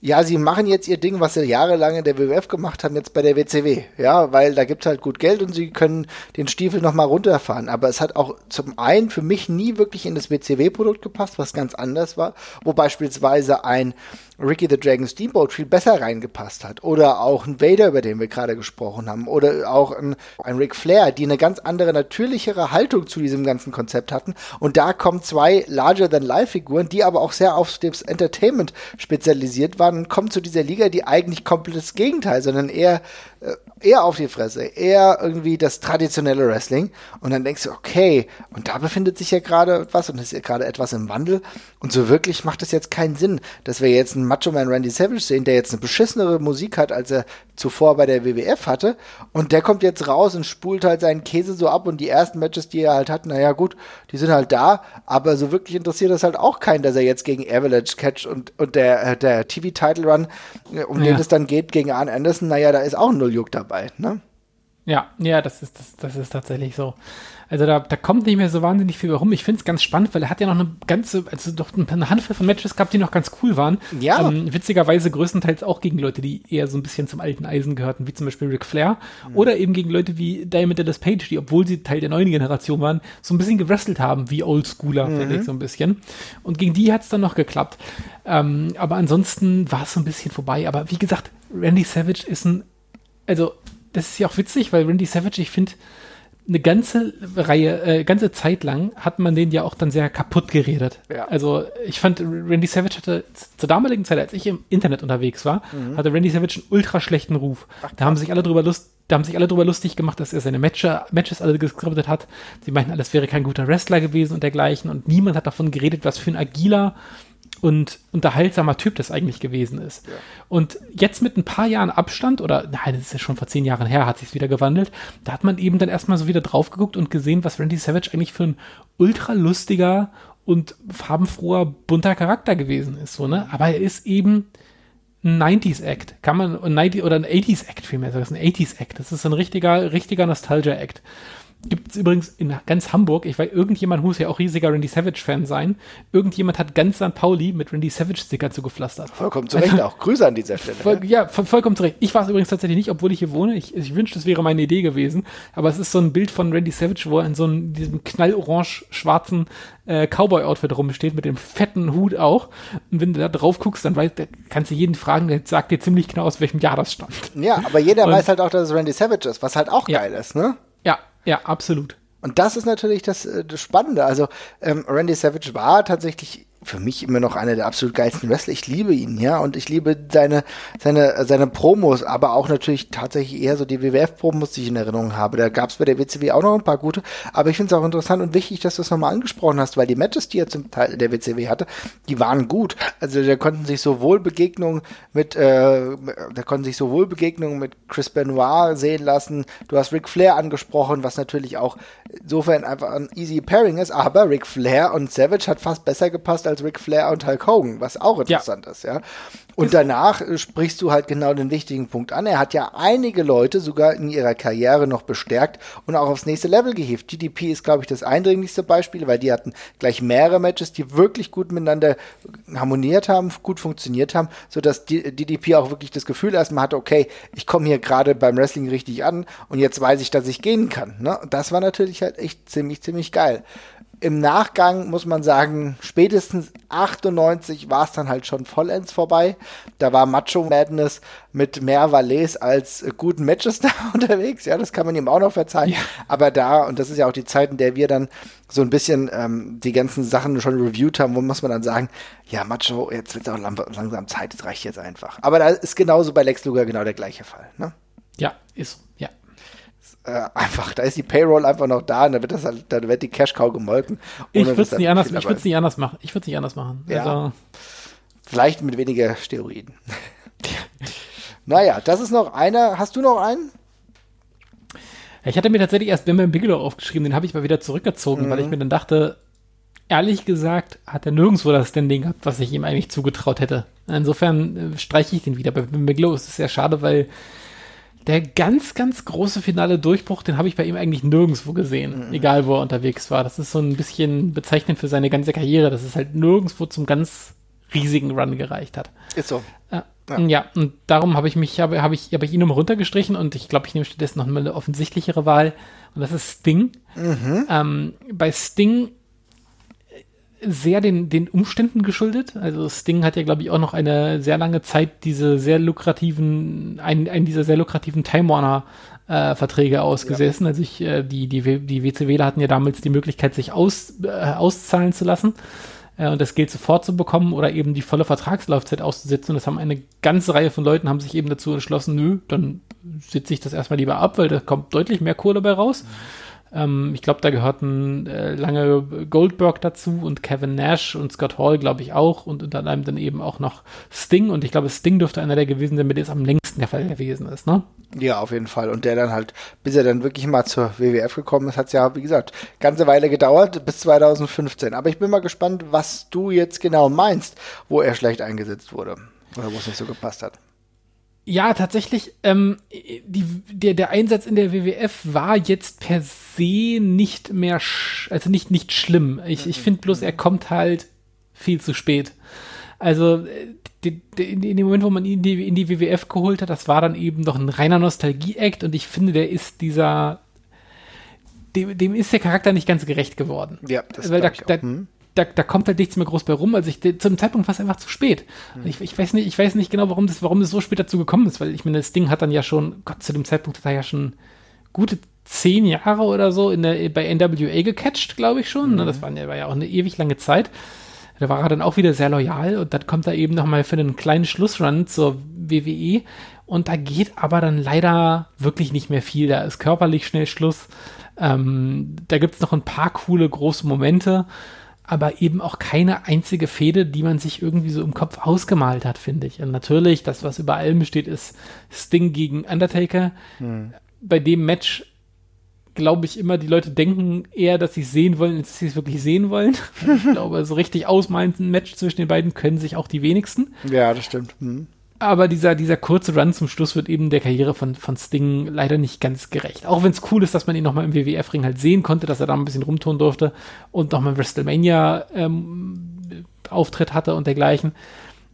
ja, sie machen jetzt ihr Ding, was sie jahrelang in der WWF gemacht haben, jetzt bei der WCW. Ja, weil da gibt's halt gut Geld und sie können den Stiefel nochmal runterfahren. Aber es hat auch zum einen für mich nie wirklich in das WCW-Produkt gepasst, was ganz anders war, wo beispielsweise ein Ricky the Dragon Steamboat viel besser reingepasst hat. Oder auch ein Vader, über den wir gerade gesprochen haben. Oder auch ein, ein Ric Flair, die eine ganz andere, natürlichere Haltung zu diesem ganzen Konzept hatten. Und da kommen zwei Larger-than-Life-Figuren, die aber auch sehr auf das Entertainment spezialisiert waren und kommen zu dieser Liga, die eigentlich komplett das Gegenteil, sondern eher äh, eher auf die Fresse, eher irgendwie das traditionelle Wrestling. Und dann denkst du, okay, und da befindet sich ja gerade etwas und ist ja gerade etwas im Wandel. Und so wirklich macht es jetzt keinen Sinn, dass wir jetzt einen Macho Man Randy Savage sehen, der jetzt eine beschissenere Musik hat, als er zuvor bei der WWF hatte. Und der kommt jetzt raus und spult halt seinen Käse so ab. Und die ersten Matches, die er halt hat, naja, gut, die sind halt da. Aber so wirklich interessiert das halt auch keinen, dass er jetzt gegen Avalanche catcht und, und der, äh, der TV-Title Run, äh, um ja. den es dann geht, gegen Arn Anderson, naja, da ist auch null Juck dabei, ne? Ja, ja, das ist, das, das ist tatsächlich so. Also da, da kommt nicht mehr so wahnsinnig viel rum. Ich finde es ganz spannend, weil er hat ja noch eine ganze, also doch eine Handvoll von Matches gehabt, die noch ganz cool waren. Ja. Ähm, witzigerweise größtenteils auch gegen Leute, die eher so ein bisschen zum alten Eisen gehörten, wie zum Beispiel Ric Flair. Mhm. Oder eben gegen Leute wie Diamond Dallas Page, die, obwohl sie Teil der neuen Generation waren, so ein bisschen gewrestelt haben, wie Oldschooler, mhm. finde ich so ein bisschen. Und gegen die hat es dann noch geklappt. Ähm, aber ansonsten war es so ein bisschen vorbei. Aber wie gesagt, Randy Savage ist ein also das ist ja auch witzig, weil Randy Savage, ich finde, eine ganze Reihe, äh, ganze Zeit lang hat man den ja auch dann sehr kaputt geredet. Ja. Also ich fand, Randy Savage hatte zur damaligen Zeit, als ich im Internet unterwegs war, Mhm. hatte Randy Savage einen ultra schlechten Ruf. da haben sich alle drüber lust, da haben sich alle drüber lustig gemacht, dass er seine Matcher, Matches alle geskriptet hat. Sie meinten, alles wäre kein guter Wrestler gewesen und dergleichen. Und niemand hat davon geredet, was für ein agiler und unterhaltsamer Typ das eigentlich gewesen ist. Und jetzt mit ein paar Jahren Abstand, oder nein, das ist ja schon vor zehn Jahren her, hat sich wieder gewandelt, da hat man eben dann erstmal so wieder drauf geguckt und gesehen, was Randy Savage eigentlich für ein ultra lustiger und farbenfroher, bunter Charakter gewesen ist. So, ne? Aber er ist eben ein 90s-Act. Kann man, ein 90, oder ein 80s-Act vielmehr, das ist ein 80s-Act. Das ist ein richtiger, richtiger Nostalgia-Act. Gibt es übrigens in ganz Hamburg, ich weiß, irgendjemand muss ja auch riesiger Randy Savage-Fan sein. Irgendjemand hat ganz St. Pauli mit Randy Savage-Sticker zugepflastert. Vollkommen zu Recht auch. Grüße an dieser Stelle. Voll, ja, voll, vollkommen zurecht. Ich war es übrigens tatsächlich nicht, obwohl ich hier wohne. Ich, ich wünschte, es wäre meine Idee gewesen. Aber es ist so ein Bild von Randy Savage, wo er in so einem, diesem knallorange-schwarzen äh, Cowboy-Outfit rumsteht, mit dem fetten Hut auch. Und wenn du da drauf guckst, dann weißt, kannst du jeden fragen, der sagt dir ziemlich genau, aus welchem Jahr das stammt. Ja, aber jeder Und- weiß halt auch, dass es Randy Savage ist, was halt auch Ja. geil ist, ne? Ja, ja, absolut. Und das ist natürlich das, äh, das Spannende. Also ähm, Randy Savage war tatsächlich für mich immer noch einer der absolut geilsten Wrestler. Ich liebe ihn, ja, und ich liebe seine, seine, seine Promos, aber auch natürlich tatsächlich eher so die WWF-Promos, die ich in Erinnerung habe. Da gab es bei der WCW auch noch ein paar gute, aber ich finde es auch interessant und wichtig, dass du es nochmal angesprochen hast, weil die Matches, die er zum Teil der WCW hatte, die waren gut. Also da konnten sich sowohl Begegnungen mit, äh, da konnten sich sowohl Begegnungen mit Chris Benoit sehen lassen. Du hast Ric Flair angesprochen, was natürlich auch insofern einfach ein easy Pairing ist, aber Ric Flair und Savage hat fast besser gepasst als Ric Flair und Hulk Hogan, was auch interessant ist, ja. Und danach äh, sprichst du halt genau den wichtigen Punkt an. Er hat ja einige Leute sogar in ihrer Karriere noch bestärkt und auch aufs nächste Level gehievt. DDP ist, glaube ich, das eindringlichste Beispiel, weil die hatten gleich mehrere Matches, die wirklich gut miteinander harmoniert haben, gut funktioniert haben, sodass die- DDP auch wirklich das Gefühl erstmal hatte, okay, ich komme hier gerade beim Wrestling richtig an und jetzt weiß ich, dass ich gehen kann. Ne? Und das war natürlich halt echt ziemlich, ziemlich geil. Im Nachgang muss man sagen, spätestens 98 war es dann halt schon vollends vorbei. Da war Macho Madness mit mehr Valets als guten Matches da *laughs* unterwegs. Ja, das kann man ihm auch noch verzeihen. Ja. Aber da, und das ist ja auch die Zeit, in der wir dann so ein bisschen ähm, die ganzen Sachen schon reviewed haben, wo muss man dann sagen, ja, Macho, jetzt wird es auch lang, langsam Zeit, das reicht jetzt einfach. Aber da ist genauso bei Lex Luger genau der gleiche Fall. Ne? Ja, ist so. Äh, einfach, da ist die Payroll einfach noch da und da wird das halt, da wird die Cash Cow gemolken. Ich würde es nicht anders, ich würde es nicht anders machen. Ich würde es nicht anders machen. Ja. Also, Vielleicht mit weniger Steroiden. *laughs* naja, das ist noch einer. Hast du noch einen? Ich hatte mir tatsächlich erst Bam Bam Bigelow aufgeschrieben, den habe ich mal wieder zurückgezogen, weil ich mir dann dachte, ehrlich gesagt, hat er nirgendwo das Standing gehabt, was ich ihm eigentlich zugetraut hätte. Insofern äh, streiche ich den wieder. Bei Bam Bigelow ist es sehr schade, weil der ganz, ganz große finale Durchbruch, den habe ich bei ihm eigentlich nirgendwo gesehen, egal wo er unterwegs war. Das ist so ein bisschen bezeichnend für seine ganze Karriere, dass es halt nirgendwo zum ganz riesigen Run gereicht hat. Ist so. Ja. Ja. ja, und darum habe ich mich, habe, habe ich, habe ich ihn nochmal runtergestrichen und ich glaube, ich nehme stattdessen noch mal eine offensichtlichere Wahl und das ist Sting. Ähm, bei Sting sehr den, den Umständen geschuldet. Also Sting hat ja, glaube ich, auch noch eine sehr lange Zeit diese sehr lukrativen, einen, einen dieser sehr lukrativen Time Warner äh, Verträge ausgesessen. Also ich, äh, die, die, die WCWler hatten ja damals die Möglichkeit, sich aus, äh, auszahlen zu lassen äh, und das Geld sofort zu bekommen oder eben die volle Vertragslaufzeit auszusetzen. Und das haben eine ganze Reihe von Leuten haben sich eben dazu entschlossen, nö, dann sitze ich das erstmal lieber ab, weil da kommt deutlich mehr Kohle bei raus. Ähm, ich glaube, da gehörten äh, lange Goldberg dazu und Kevin Nash und Scott Hall, glaube ich, auch und unter anderem dann eben auch noch Sting. Und ich glaube, Sting dürfte einer der gewesen sein, mit dem es am längsten der Fall gewesen ist, ne? Ja, auf jeden Fall. Und der dann halt, bis er dann wirklich mal zur WWF gekommen ist, hat es ja, wie gesagt, ganze Weile gedauert, bis 2015. Aber ich bin mal gespannt, was du jetzt genau meinst, wo er schlecht eingesetzt wurde. Oder wo es nicht so gepasst hat. Ja, tatsächlich, ähm, die, der, der Einsatz in der WWF war jetzt per se nicht mehr, sch also nicht, nicht schlimm. Ich, ich finde bloß, er kommt halt viel zu spät. Also, äh, die, die, in dem Moment, wo man ihn in die, in die WWF geholt hat, das war dann eben noch ein reiner Nostalgie-Act und ich finde, der ist dieser, dem, dem ist der Charakter nicht ganz gerecht geworden. Ja, das Weil da, glaub ich auch. da, Hm. Da, da kommt halt nichts mehr groß bei rum. Also ich, zum Zeitpunkt war es einfach zu spät. Mhm. Ich, ich, weiß nicht, ich weiß nicht genau, warum das, warum das so spät dazu gekommen ist, weil ich meine, das Ding hat dann ja schon, Gott, zu dem Zeitpunkt hat er ja schon gute zehn Jahre oder so in der, bei NWA gecatcht, glaube ich schon. Mhm. Das war, war ja auch eine ewig lange Zeit. Da war er dann auch wieder sehr loyal und dann kommt er eben nochmal für einen kleinen Schlussrun zur WWE und da geht aber dann leider wirklich nicht mehr viel. Da ist körperlich schnell Schluss. Ähm, da gibt es noch ein paar coole große Momente, aber eben auch keine einzige Fehde, die man sich irgendwie so im Kopf ausgemalt hat, finde ich. Und natürlich, das, was über allem besteht, ist Sting gegen Undertaker. Hm. Bei dem Match glaube ich immer, die Leute denken eher, dass sie es sehen wollen, als dass sie es wirklich sehen wollen. *laughs* ich glaube, so richtig ausmalen ein Match zwischen den beiden können sich auch die wenigsten. Ja, das stimmt. Hm aber dieser, dieser kurze Run zum Schluss wird eben der Karriere von, von Sting leider nicht ganz gerecht. Auch wenn es cool ist, dass man ihn nochmal im WWF-Ring halt sehen konnte, dass er da ein bisschen rumtun durfte und nochmal WrestleMania-Auftritt ähm, hatte und dergleichen.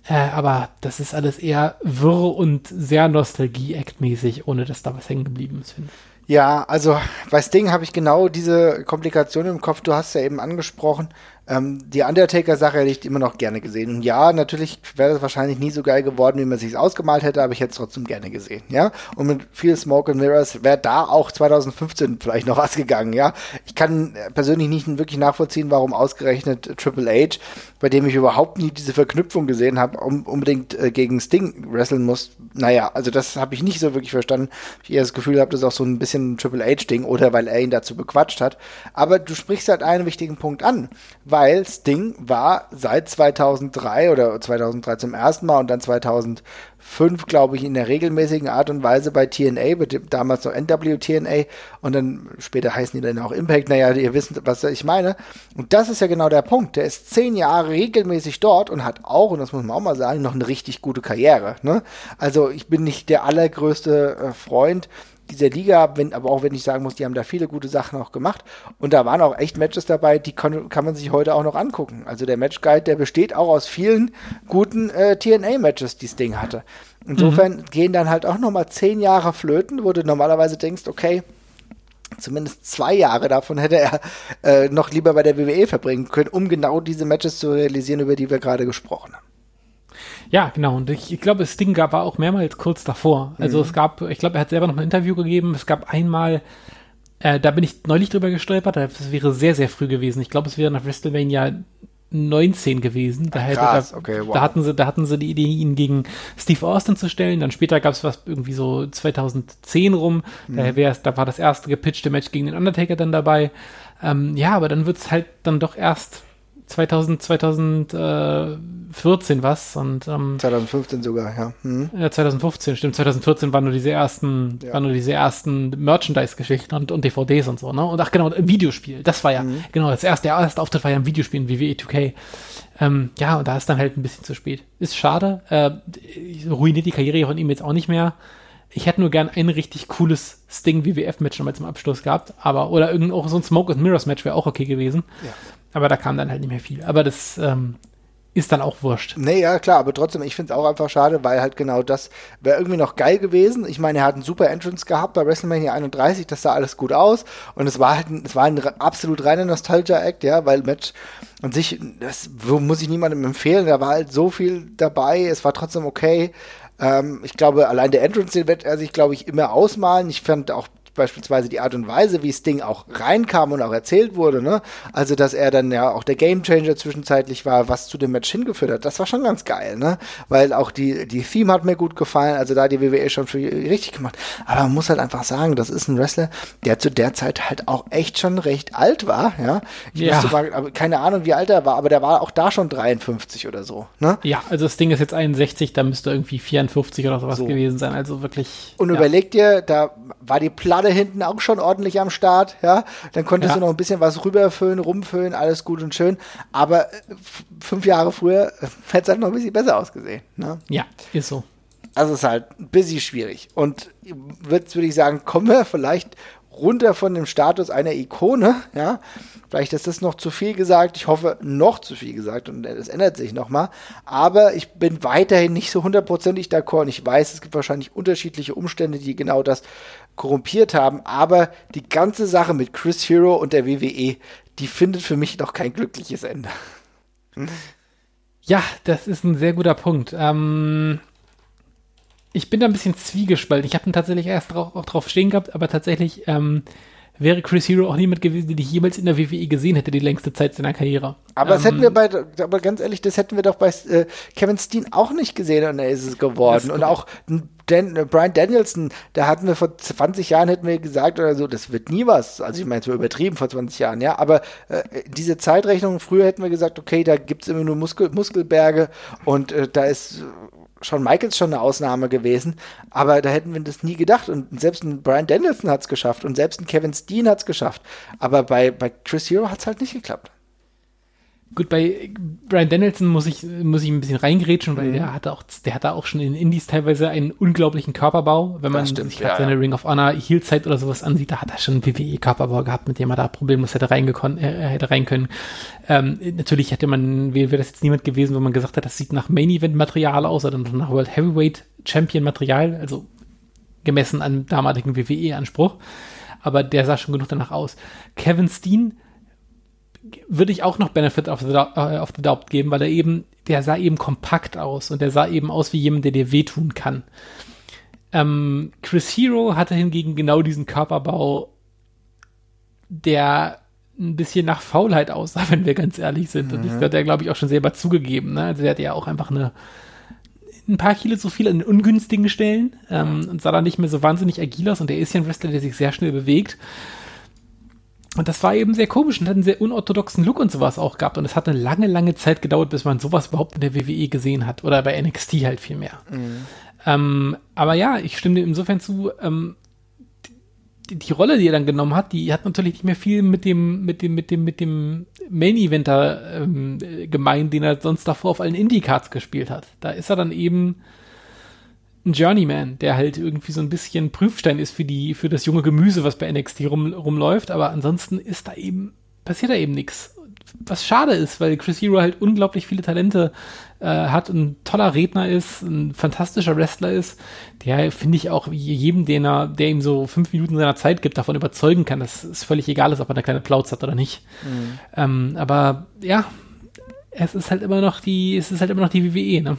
Äh, aber das ist alles eher wirr und sehr Nostalgie-Act-mäßig, ohne dass da was hängen geblieben ist, finde ich. Ja, also bei Sting habe ich genau diese Komplikation im Kopf. Du hast ja eben angesprochen. Ähm, die Undertaker-Sache hätte ich immer noch gerne gesehen. Und ja, natürlich wäre das wahrscheinlich nie so geil geworden, wie man sich ausgemalt hätte, aber ich hätte es trotzdem gerne gesehen, ja. Und mit viel Smoke and Mirrors wäre da auch 2015 vielleicht noch *laughs* was gegangen, ja. Ich kann persönlich nicht wirklich nachvollziehen, warum ausgerechnet Triple H, bei dem ich überhaupt nie diese Verknüpfung gesehen habe, um, unbedingt äh, gegen Sting wresteln muss. Naja, also das habe ich nicht so wirklich verstanden. Ich eher das Gefühl habe, das ist auch so ein bisschen ein Triple H-Ding oder weil er ihn dazu bequatscht hat. Aber du sprichst halt einen wichtigen Punkt an, weil weil Sting war seit 2003 oder 2003 zum ersten Mal und dann 2005, glaube ich, in der regelmäßigen Art und Weise bei TNA, damals noch NWTNA und dann später heißen die dann auch Impact. Naja, ihr wisst, was ich meine. Und das ist ja genau der Punkt. Der ist zehn Jahre regelmäßig dort und hat auch, und das muss man auch mal sagen, noch eine richtig gute Karriere. Ne? Also ich bin nicht der allergrößte äh, Freund dieser Liga, wenn, aber auch wenn ich sagen muss, die haben da viele gute Sachen auch gemacht. Und da waren auch echt Matches dabei, die kann, kann man sich heute auch noch angucken. Also der Matchguide, der besteht auch aus vielen guten äh, TNA-Matches, die das Ding hatte. Insofern mhm. gehen dann halt auch nochmal zehn Jahre flöten, wo du normalerweise denkst, okay, zumindest zwei Jahre davon hätte er äh, noch lieber bei der WWE verbringen können, um genau diese Matches zu realisieren, über die wir gerade gesprochen haben. Ja, genau. Und ich, ich glaube, Sting gab, war auch mehrmals kurz davor. Also mhm. es gab, ich glaube, er hat selber noch ein Interview gegeben. Es gab einmal, äh, da bin ich neulich drüber gestolpert, das wäre sehr, sehr früh gewesen. Ich glaube, es wäre nach WrestleMania 19 gewesen. Da, hätte, Krass, da, okay, wow. da, hatten sie, da hatten sie die Idee, ihn gegen Steve Austin zu stellen. Dann später gab es was irgendwie so 2010 rum. Mhm. Da, da war das erste gepitchte Match gegen den Undertaker dann dabei. Ähm, ja, aber dann wird es halt dann doch erst 2000, 2014 was und ähm, 2015 sogar, ja. Mhm. Ja, 2015, stimmt. 2014 waren nur diese ersten, ja. waren nur diese ersten Merchandise-Geschichten und, und DVDs und so, ne? Und ach genau, ein Videospiel. Das war ja, mhm. genau, das erste, der erste Auftritt war ja ein Videospiel in WWE 2K. Ähm, ja, und da ist dann halt ein bisschen zu spät. Ist schade. Äh, ruiniert die Karriere von ihm jetzt auch nicht mehr. Ich hätte nur gern ein richtig cooles Sting WWF-Match nochmal zum Abschluss gehabt, aber, oder irgend auch so ein Smoke and Mirrors Match wäre auch okay gewesen. Ja. Aber da kam dann halt nicht mehr viel. Aber das ähm, ist dann auch wurscht. Nee, ja, klar, aber trotzdem, ich finde es auch einfach schade, weil halt genau das wäre irgendwie noch geil gewesen. Ich meine, er hat einen super Entrance gehabt bei WrestleMania 31, das sah alles gut aus und es war halt ein, es war ein absolut reiner Nostalgia-Act, ja, weil Match an sich, das muss ich niemandem empfehlen, da war halt so viel dabei, es war trotzdem okay. Ähm, ich glaube, allein der Entrance, den wird er sich, glaube ich, immer ausmalen. Ich fand auch beispielsweise die Art und Weise, wie Sting auch reinkam und auch erzählt wurde, ne? Also, dass er dann ja auch der Gamechanger zwischenzeitlich war, was zu dem Match hingeführt hat. Das war schon ganz geil, ne? Weil auch die, die Theme hat mir gut gefallen, also da die WWE schon für richtig gemacht. Aber man muss halt einfach sagen, das ist ein Wrestler, der zu der Zeit halt auch echt schon recht alt war, ja? Ich ja. mal, aber keine Ahnung, wie alt er war, aber der war auch da schon 53 oder so, ne? Ja, also das Ding ist jetzt 61, da müsste irgendwie 54 oder sowas so. gewesen sein, also wirklich. Und ja. überleg dir, da war die Platte hinten auch schon ordentlich am Start, ja. Dann konntest ja. du noch ein bisschen was rüberfüllen, rumfüllen, alles gut und schön. Aber äh, fünf Jahre früher *laughs* hätte es halt noch ein bisschen besser ausgesehen. Ne? Ja, ist so. Also ist halt ein bisschen schwierig. Und jetzt würde ich sagen, kommen wir vielleicht runter von dem Status einer Ikone, ja. Vielleicht ist das noch zu viel gesagt. Ich hoffe, noch zu viel gesagt und es ändert sich nochmal. Aber ich bin weiterhin nicht so hundertprozentig d'accord und ich weiß, es gibt wahrscheinlich unterschiedliche Umstände, die genau das korrumpiert haben, aber die ganze Sache mit Chris Hero und der WWE, die findet für mich noch kein glückliches Ende. Ja, das ist ein sehr guter Punkt. Ähm, ich bin da ein bisschen zwiegespalten. Ich habe ihn tatsächlich erst drauf, auch drauf stehen gehabt, aber tatsächlich ähm, wäre Chris Hero auch niemand gewesen, den ich jemals in der WWE gesehen hätte, die längste Zeit seiner Karriere. Aber das hätten wir ähm, bei, aber ganz ehrlich, das hätten wir doch bei äh, Kevin Steen auch nicht gesehen und er ist es geworden. Und auch Dan, äh, Brian Danielson, da hatten wir vor 20 Jahren, hätten wir gesagt oder so, das wird nie was. Also ich meine, es war übertrieben vor 20 Jahren, ja. Aber äh, diese Zeitrechnung, früher hätten wir gesagt, okay, da gibt es immer nur Muskel, Muskelberge und äh, da ist Shawn Michaels schon eine Ausnahme gewesen, aber da hätten wir das nie gedacht. Und selbst ein Brian Danielson hat es geschafft und selbst ein Kevin Steen hat es geschafft. Aber bei, bei Chris Hero hat es halt nicht geklappt. Gut, bei Brian Danielson muss ich, muss ich ein bisschen reingrätschen, weil mhm. der hatte auch, der hatte auch schon in Indies teilweise einen unglaublichen Körperbau. Wenn man stimmt, sich ja, seine ja. Ring of Honor Heel-Zeit oder sowas ansieht, da hat er schon einen WWE-Körperbau gehabt, mit dem er da problemlos hätte, reingekonnt, äh, hätte rein können. Ähm, natürlich hätte man, wäre das jetzt niemand gewesen, wo man gesagt hat, das sieht nach Main-Event-Material aus, oder nach World Heavyweight Champion-Material, also gemessen an damaligen WWE-Anspruch. Aber der sah schon genug danach aus. Kevin Steen würde ich auch noch Benefit of the, äh, of the Doubt geben, weil er eben, der sah eben kompakt aus und der sah eben aus wie jemand, der dir wehtun kann. Ähm, Chris Hero hatte hingegen genau diesen Körperbau, der ein bisschen nach Faulheit aussah, *laughs* wenn wir ganz ehrlich sind. Mhm. Und das hat er, glaube ich, auch schon selber zugegeben. Ne? Also er hatte ja auch einfach eine ein paar Kilo zu viel an ungünstigen Stellen ähm, und sah dann nicht mehr so wahnsinnig agil aus. Und der ist ja ein Wrestler, der sich sehr schnell bewegt. Und das war eben sehr komisch und hat einen sehr unorthodoxen Look und sowas auch gehabt. Und es hat eine lange, lange Zeit gedauert, bis man sowas überhaupt in der WWE gesehen hat. Oder bei NXT halt viel mehr. Mhm. Ähm, aber ja, ich stimme dir insofern zu, ähm, die, die, Rolle, die er dann genommen hat, die hat natürlich nicht mehr viel mit dem, mit dem, mit dem, mit dem Main-Eventer ähm, gemein, den er sonst davor auf allen Indie-Cards gespielt hat. Da ist er dann eben ein Journeyman, der halt irgendwie so ein bisschen Prüfstein ist für die, für das junge Gemüse, was bei NXT rum, rumläuft, aber ansonsten ist da eben, passiert da eben nichts. Was schade ist, weil Chris Hero halt unglaublich viele Talente äh, hat, ein toller Redner ist, ein fantastischer Wrestler ist, der finde ich auch jedem, den er, der ihm so fünf Minuten seiner Zeit gibt, davon überzeugen kann, dass es völlig egal ist, ob er eine kleine Plauz hat oder nicht. Mhm. Ähm, aber ja, es ist halt immer noch die, es ist halt immer noch die WWE, ne?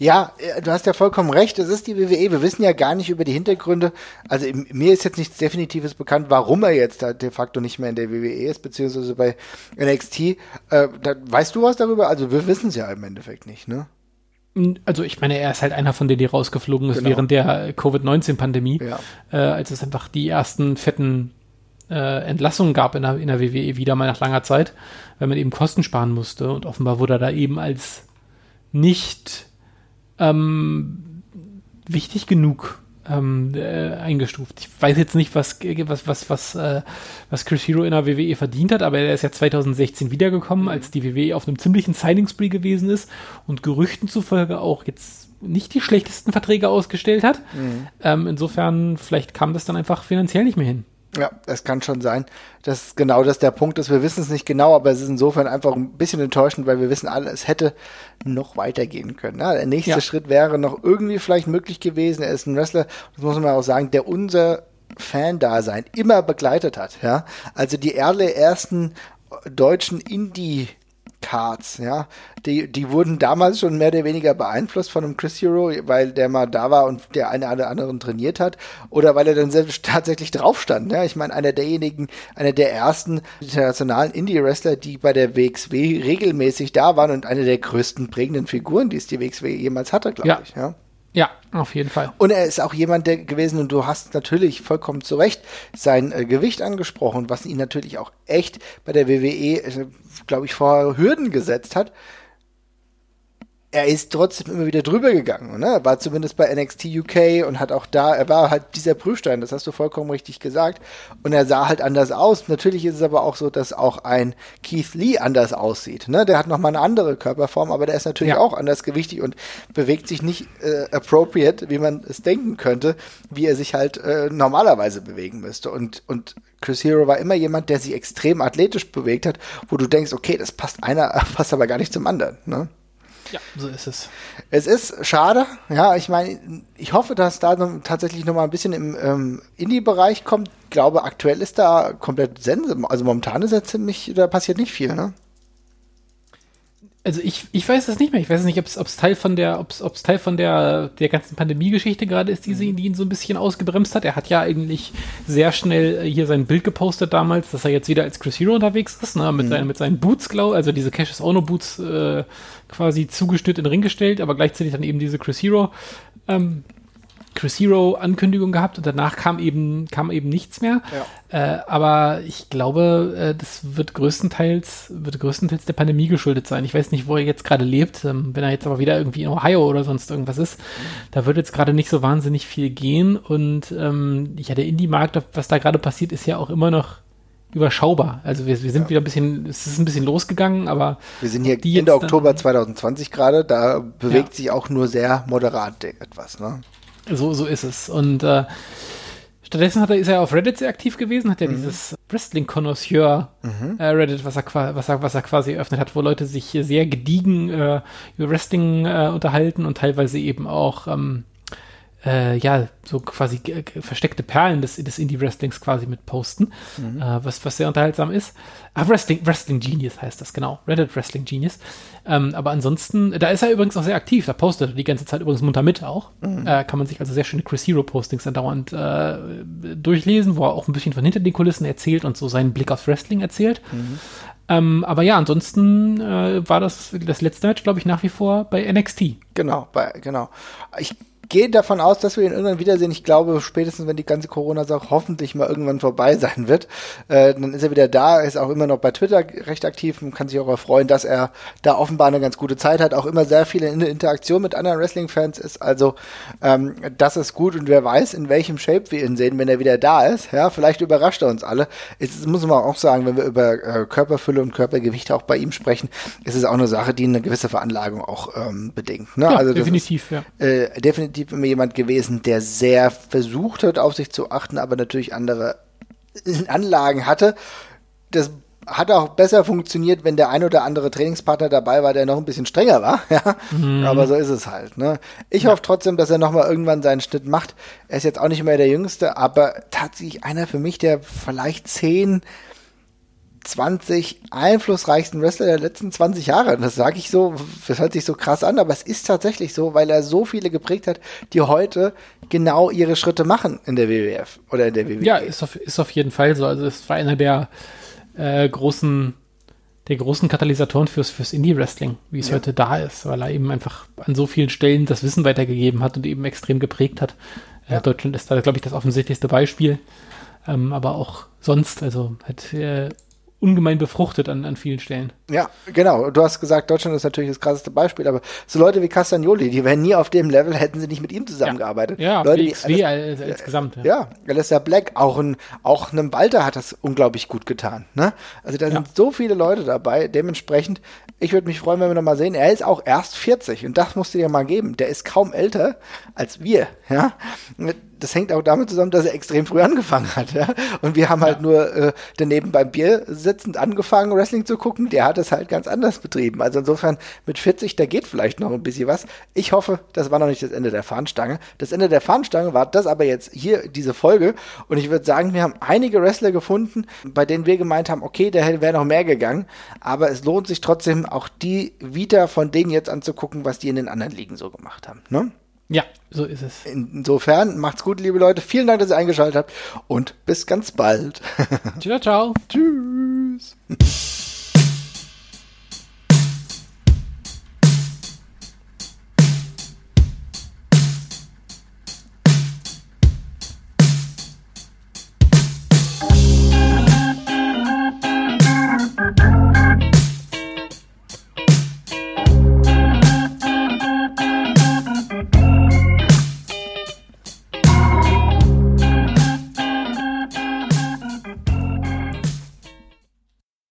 Ja, äh, du hast ja vollkommen recht. Es ist die WWE. Wir wissen ja gar nicht über die Hintergründe. Also mir ist jetzt nichts Definitives bekannt, warum er jetzt da de facto nicht mehr in der WWE ist, beziehungsweise bei NXT. Äh, da, weißt du was darüber? Also wir wissen es ja im Endeffekt nicht, ne? Also ich meine, er ist halt einer von denen, die rausgeflogen ist genau. während der Covid-19-Pandemie, ja. äh, als es einfach die ersten fetten äh, Entlassungen gab in der, in der WWE wieder mal nach langer Zeit, weil man eben Kosten sparen musste. Und offenbar wurde er da eben als nicht ähm, wichtig genug ähm, äh, eingestuft. Ich weiß jetzt nicht, was, was, was, was, äh, was Chris Hero in der WWE verdient hat, aber er ist ja 2016 wiedergekommen, als die WWE auf einem ziemlichen Signing-Spree gewesen ist und Gerüchten zufolge auch jetzt nicht die schlechtesten Verträge ausgestellt hat. Mhm. Ähm, insofern, vielleicht kam das dann einfach finanziell nicht mehr hin. Ja, es kann schon sein. Das ist genau das der Punkt ist. Wir wissen es nicht genau, aber es ist insofern einfach ein bisschen enttäuschend, weil wir wissen alle, es hätte noch weitergehen können. Ja, der nächste ja. Schritt wäre noch irgendwie vielleicht möglich gewesen. Er ist ein Wrestler, das muss man auch sagen, der unser Fan-Dasein immer begleitet hat. Ja, also die ersten deutschen Indie Cards, ja. Die, die wurden damals schon mehr oder weniger beeinflusst von einem Chris Hero, weil der mal da war und der eine oder anderen trainiert hat, oder weil er dann selbst *laughs* tatsächlich drauf stand. Ja. Ich meine, einer derjenigen, einer der ersten internationalen Indie-Wrestler, die bei der WXW regelmäßig da waren und eine der größten prägenden Figuren, die es die WXW jemals hatte, glaube ja. ich. Ja. Ja, auf jeden Fall. Und er ist auch jemand der gewesen, und du hast natürlich vollkommen zu Recht sein äh, Gewicht angesprochen, was ihn natürlich auch echt bei der WWE, äh, glaube ich, vor Hürden gesetzt hat er ist trotzdem immer wieder drüber gegangen, ne? War zumindest bei NXT UK und hat auch da, er war halt dieser Prüfstein, das hast du vollkommen richtig gesagt. Und er sah halt anders aus. Natürlich ist es aber auch so, dass auch ein Keith Lee anders aussieht, ne? Der hat nochmal eine andere Körperform, aber der ist natürlich ja. auch anders gewichtig und bewegt sich nicht äh, appropriate, wie man es denken könnte, wie er sich halt äh, normalerweise bewegen müsste. Und, und Chris Hero war immer jemand, der sich extrem athletisch bewegt hat, wo du denkst, okay, das passt einer, *laughs* passt aber gar nicht zum anderen, ne? Ja, so ist es. Es ist schade, ja, ich meine, ich hoffe, dass da noch, tatsächlich noch mal ein bisschen im ähm, Indie-Bereich kommt. Ich glaube, aktuell ist da komplett Sense, also momentan ist ja ziemlich, da passiert nicht viel, ne? Also ich, ich weiß es nicht mehr. Ich weiß nicht, ob es Teil von der, ob es Teil von der, der ganzen Pandemie-Geschichte gerade ist, die, sie, die ihn so ein bisschen ausgebremst hat. Er hat ja eigentlich sehr schnell hier sein Bild gepostet damals, dass er jetzt wieder als Chris Hero unterwegs ist, ne, mit, mhm. seinen, mit seinen Boots, glaube also diese Cassius Ono Boots äh, quasi zugeschnitten in den Ring gestellt, aber gleichzeitig dann eben diese Chris Hero ähm, Chris Hero Ankündigung gehabt und danach kam eben, kam eben nichts mehr. Ja. Äh, aber ich glaube, äh, das wird größtenteils, wird größtenteils der Pandemie geschuldet sein. Ich weiß nicht, wo er jetzt gerade lebt. Ähm, wenn er jetzt aber wieder irgendwie in Ohio oder sonst irgendwas ist, mhm. da wird jetzt gerade nicht so wahnsinnig viel gehen. Und ähm, ja, der Indie-Markt, was da gerade passiert, ist ja auch immer noch überschaubar. Also wir, wir sind ja. wieder ein bisschen, es ist ein bisschen losgegangen, aber wir sind hier Ende Oktober 2020 gerade, da bewegt ja. sich auch nur sehr moderat etwas, ne? So, so ist es. Und äh, stattdessen hat er, ist er auf Reddit sehr aktiv gewesen, hat er mhm. dieses Wrestling Connoisseur mhm. äh, Reddit, was er, was, er, was er quasi eröffnet hat, wo Leute sich sehr gediegen äh, über Wrestling äh, unterhalten und teilweise eben auch ähm, äh, ja, so quasi versteckte Perlen des, des Indie-Wrestlings quasi mit posten, mhm. äh, was, was sehr unterhaltsam ist. Ah, Wrestling, Wrestling Genius heißt das, genau. Reddit Wrestling Genius. Ähm, aber ansonsten, da ist er übrigens auch sehr aktiv, da postet er die ganze Zeit übrigens munter mit auch. Mhm. Äh, kann man sich also sehr schöne Chris Hero Postings dann dauernd äh, durchlesen, wo er auch ein bisschen von hinter den Kulissen erzählt und so seinen Blick auf Wrestling erzählt. Mhm. Ähm, aber ja, ansonsten äh, war das das letzte Match, glaube ich, nach wie vor bei NXT. Genau, bei, genau. Ich gehe davon aus, dass wir ihn irgendwann wiedersehen. Ich glaube, spätestens wenn die ganze Corona-Sache hoffentlich mal irgendwann vorbei *laughs* sein wird, äh, dann ist er wieder da, ist auch immer noch bei Twitter recht aktiv und kann sich auch erfreuen, dass er da offenbar eine ganz gute Zeit hat, auch immer sehr viel in Interaktion mit anderen Wrestling-Fans ist. Also ähm, das ist gut und wer weiß, in welchem Shape wir ihn sehen, wenn er wieder da ist. Ja, vielleicht überrascht er uns alle. Es muss man auch sagen, wenn wir über äh, Körperfülle und Körpergewicht auch bei ihm sprechen, ist es auch eine Sache, die eine gewisse Veranlagung auch ähm, bedingt. Ne? Ja, also definitiv, ist, ja. Äh, definitiv definitiv immer jemand gewesen, der sehr versucht hat, auf sich zu achten, aber natürlich andere Anlagen hatte. Das hat auch besser funktioniert, wenn der ein oder andere Trainingspartner dabei war, der noch ein bisschen strenger war. *laughs* Ja? Mhm. Aber so ist es halt. Ne? Ich ja. hoffe trotzdem, dass er nochmal irgendwann seinen Schnitt macht. Er ist jetzt auch nicht mehr der Jüngste, aber tatsächlich einer für mich, der vielleicht zehn 20 einflussreichsten Wrestler der letzten 20 Jahre. Das sage ich so, das hört sich so krass an, aber es ist tatsächlich so, weil er so viele geprägt hat, die heute genau ihre Schritte machen in der WWF oder in der WWE. Ja, ist auf, ist auf jeden Fall so. Also es war einer der äh, großen der großen Katalysatoren fürs, fürs Indie-Wrestling, wie es ja. heute da ist, weil er eben einfach an so vielen Stellen das Wissen weitergegeben hat und eben extrem geprägt hat. Äh, ja. Äh, Deutschland ist da, glaube ich, das offensichtlichste Beispiel. Ähm, aber auch sonst, also hat äh, ungemein befruchtet an, an vielen Stellen. Ja, genau. Du hast gesagt, Deutschland ist natürlich das krasseste Beispiel, aber so Leute wie Castagnoli, die wären nie auf dem Level, hätten sie nicht mit ihm zusammengearbeitet. Ja, ja Leute BXW wie als, als Gesamt. Ja, ja Alistair Black, auch, ein, auch einem Walter hat das unglaublich gut getan. Ne? Also da ja. sind so viele Leute dabei, dementsprechend, ich würde mich freuen, wenn wir noch mal sehen, er ist auch erst 40 und das musst du dir mal geben. Der ist kaum älter als wir. Ja? Das hängt auch damit zusammen, dass er extrem früh angefangen hat. Ja? Und wir haben halt ja. halt nur äh, daneben beim Bier sitzend angefangen, Wrestling zu gucken. Der hat es halt ganz anders betrieben. Also insofern mit 40, da geht vielleicht noch ein bisschen was. Ich hoffe, das war noch nicht das Ende der Fahnenstange. Das Ende der Fahnenstange war das aber jetzt hier, diese Folge. Und ich würde sagen, wir haben einige Wrestler gefunden, bei denen wir gemeint haben, okay, da wäre noch mehr gegangen. Aber es lohnt sich trotzdem auch die Vita von denen jetzt anzugucken, was die in den anderen Ligen so gemacht haben. Ne? Ja, so ist es. Insofern, macht's gut, liebe Leute. Vielen Dank, dass ihr eingeschaltet habt und bis ganz bald. Ciao, ciao. *laughs* Tschüss.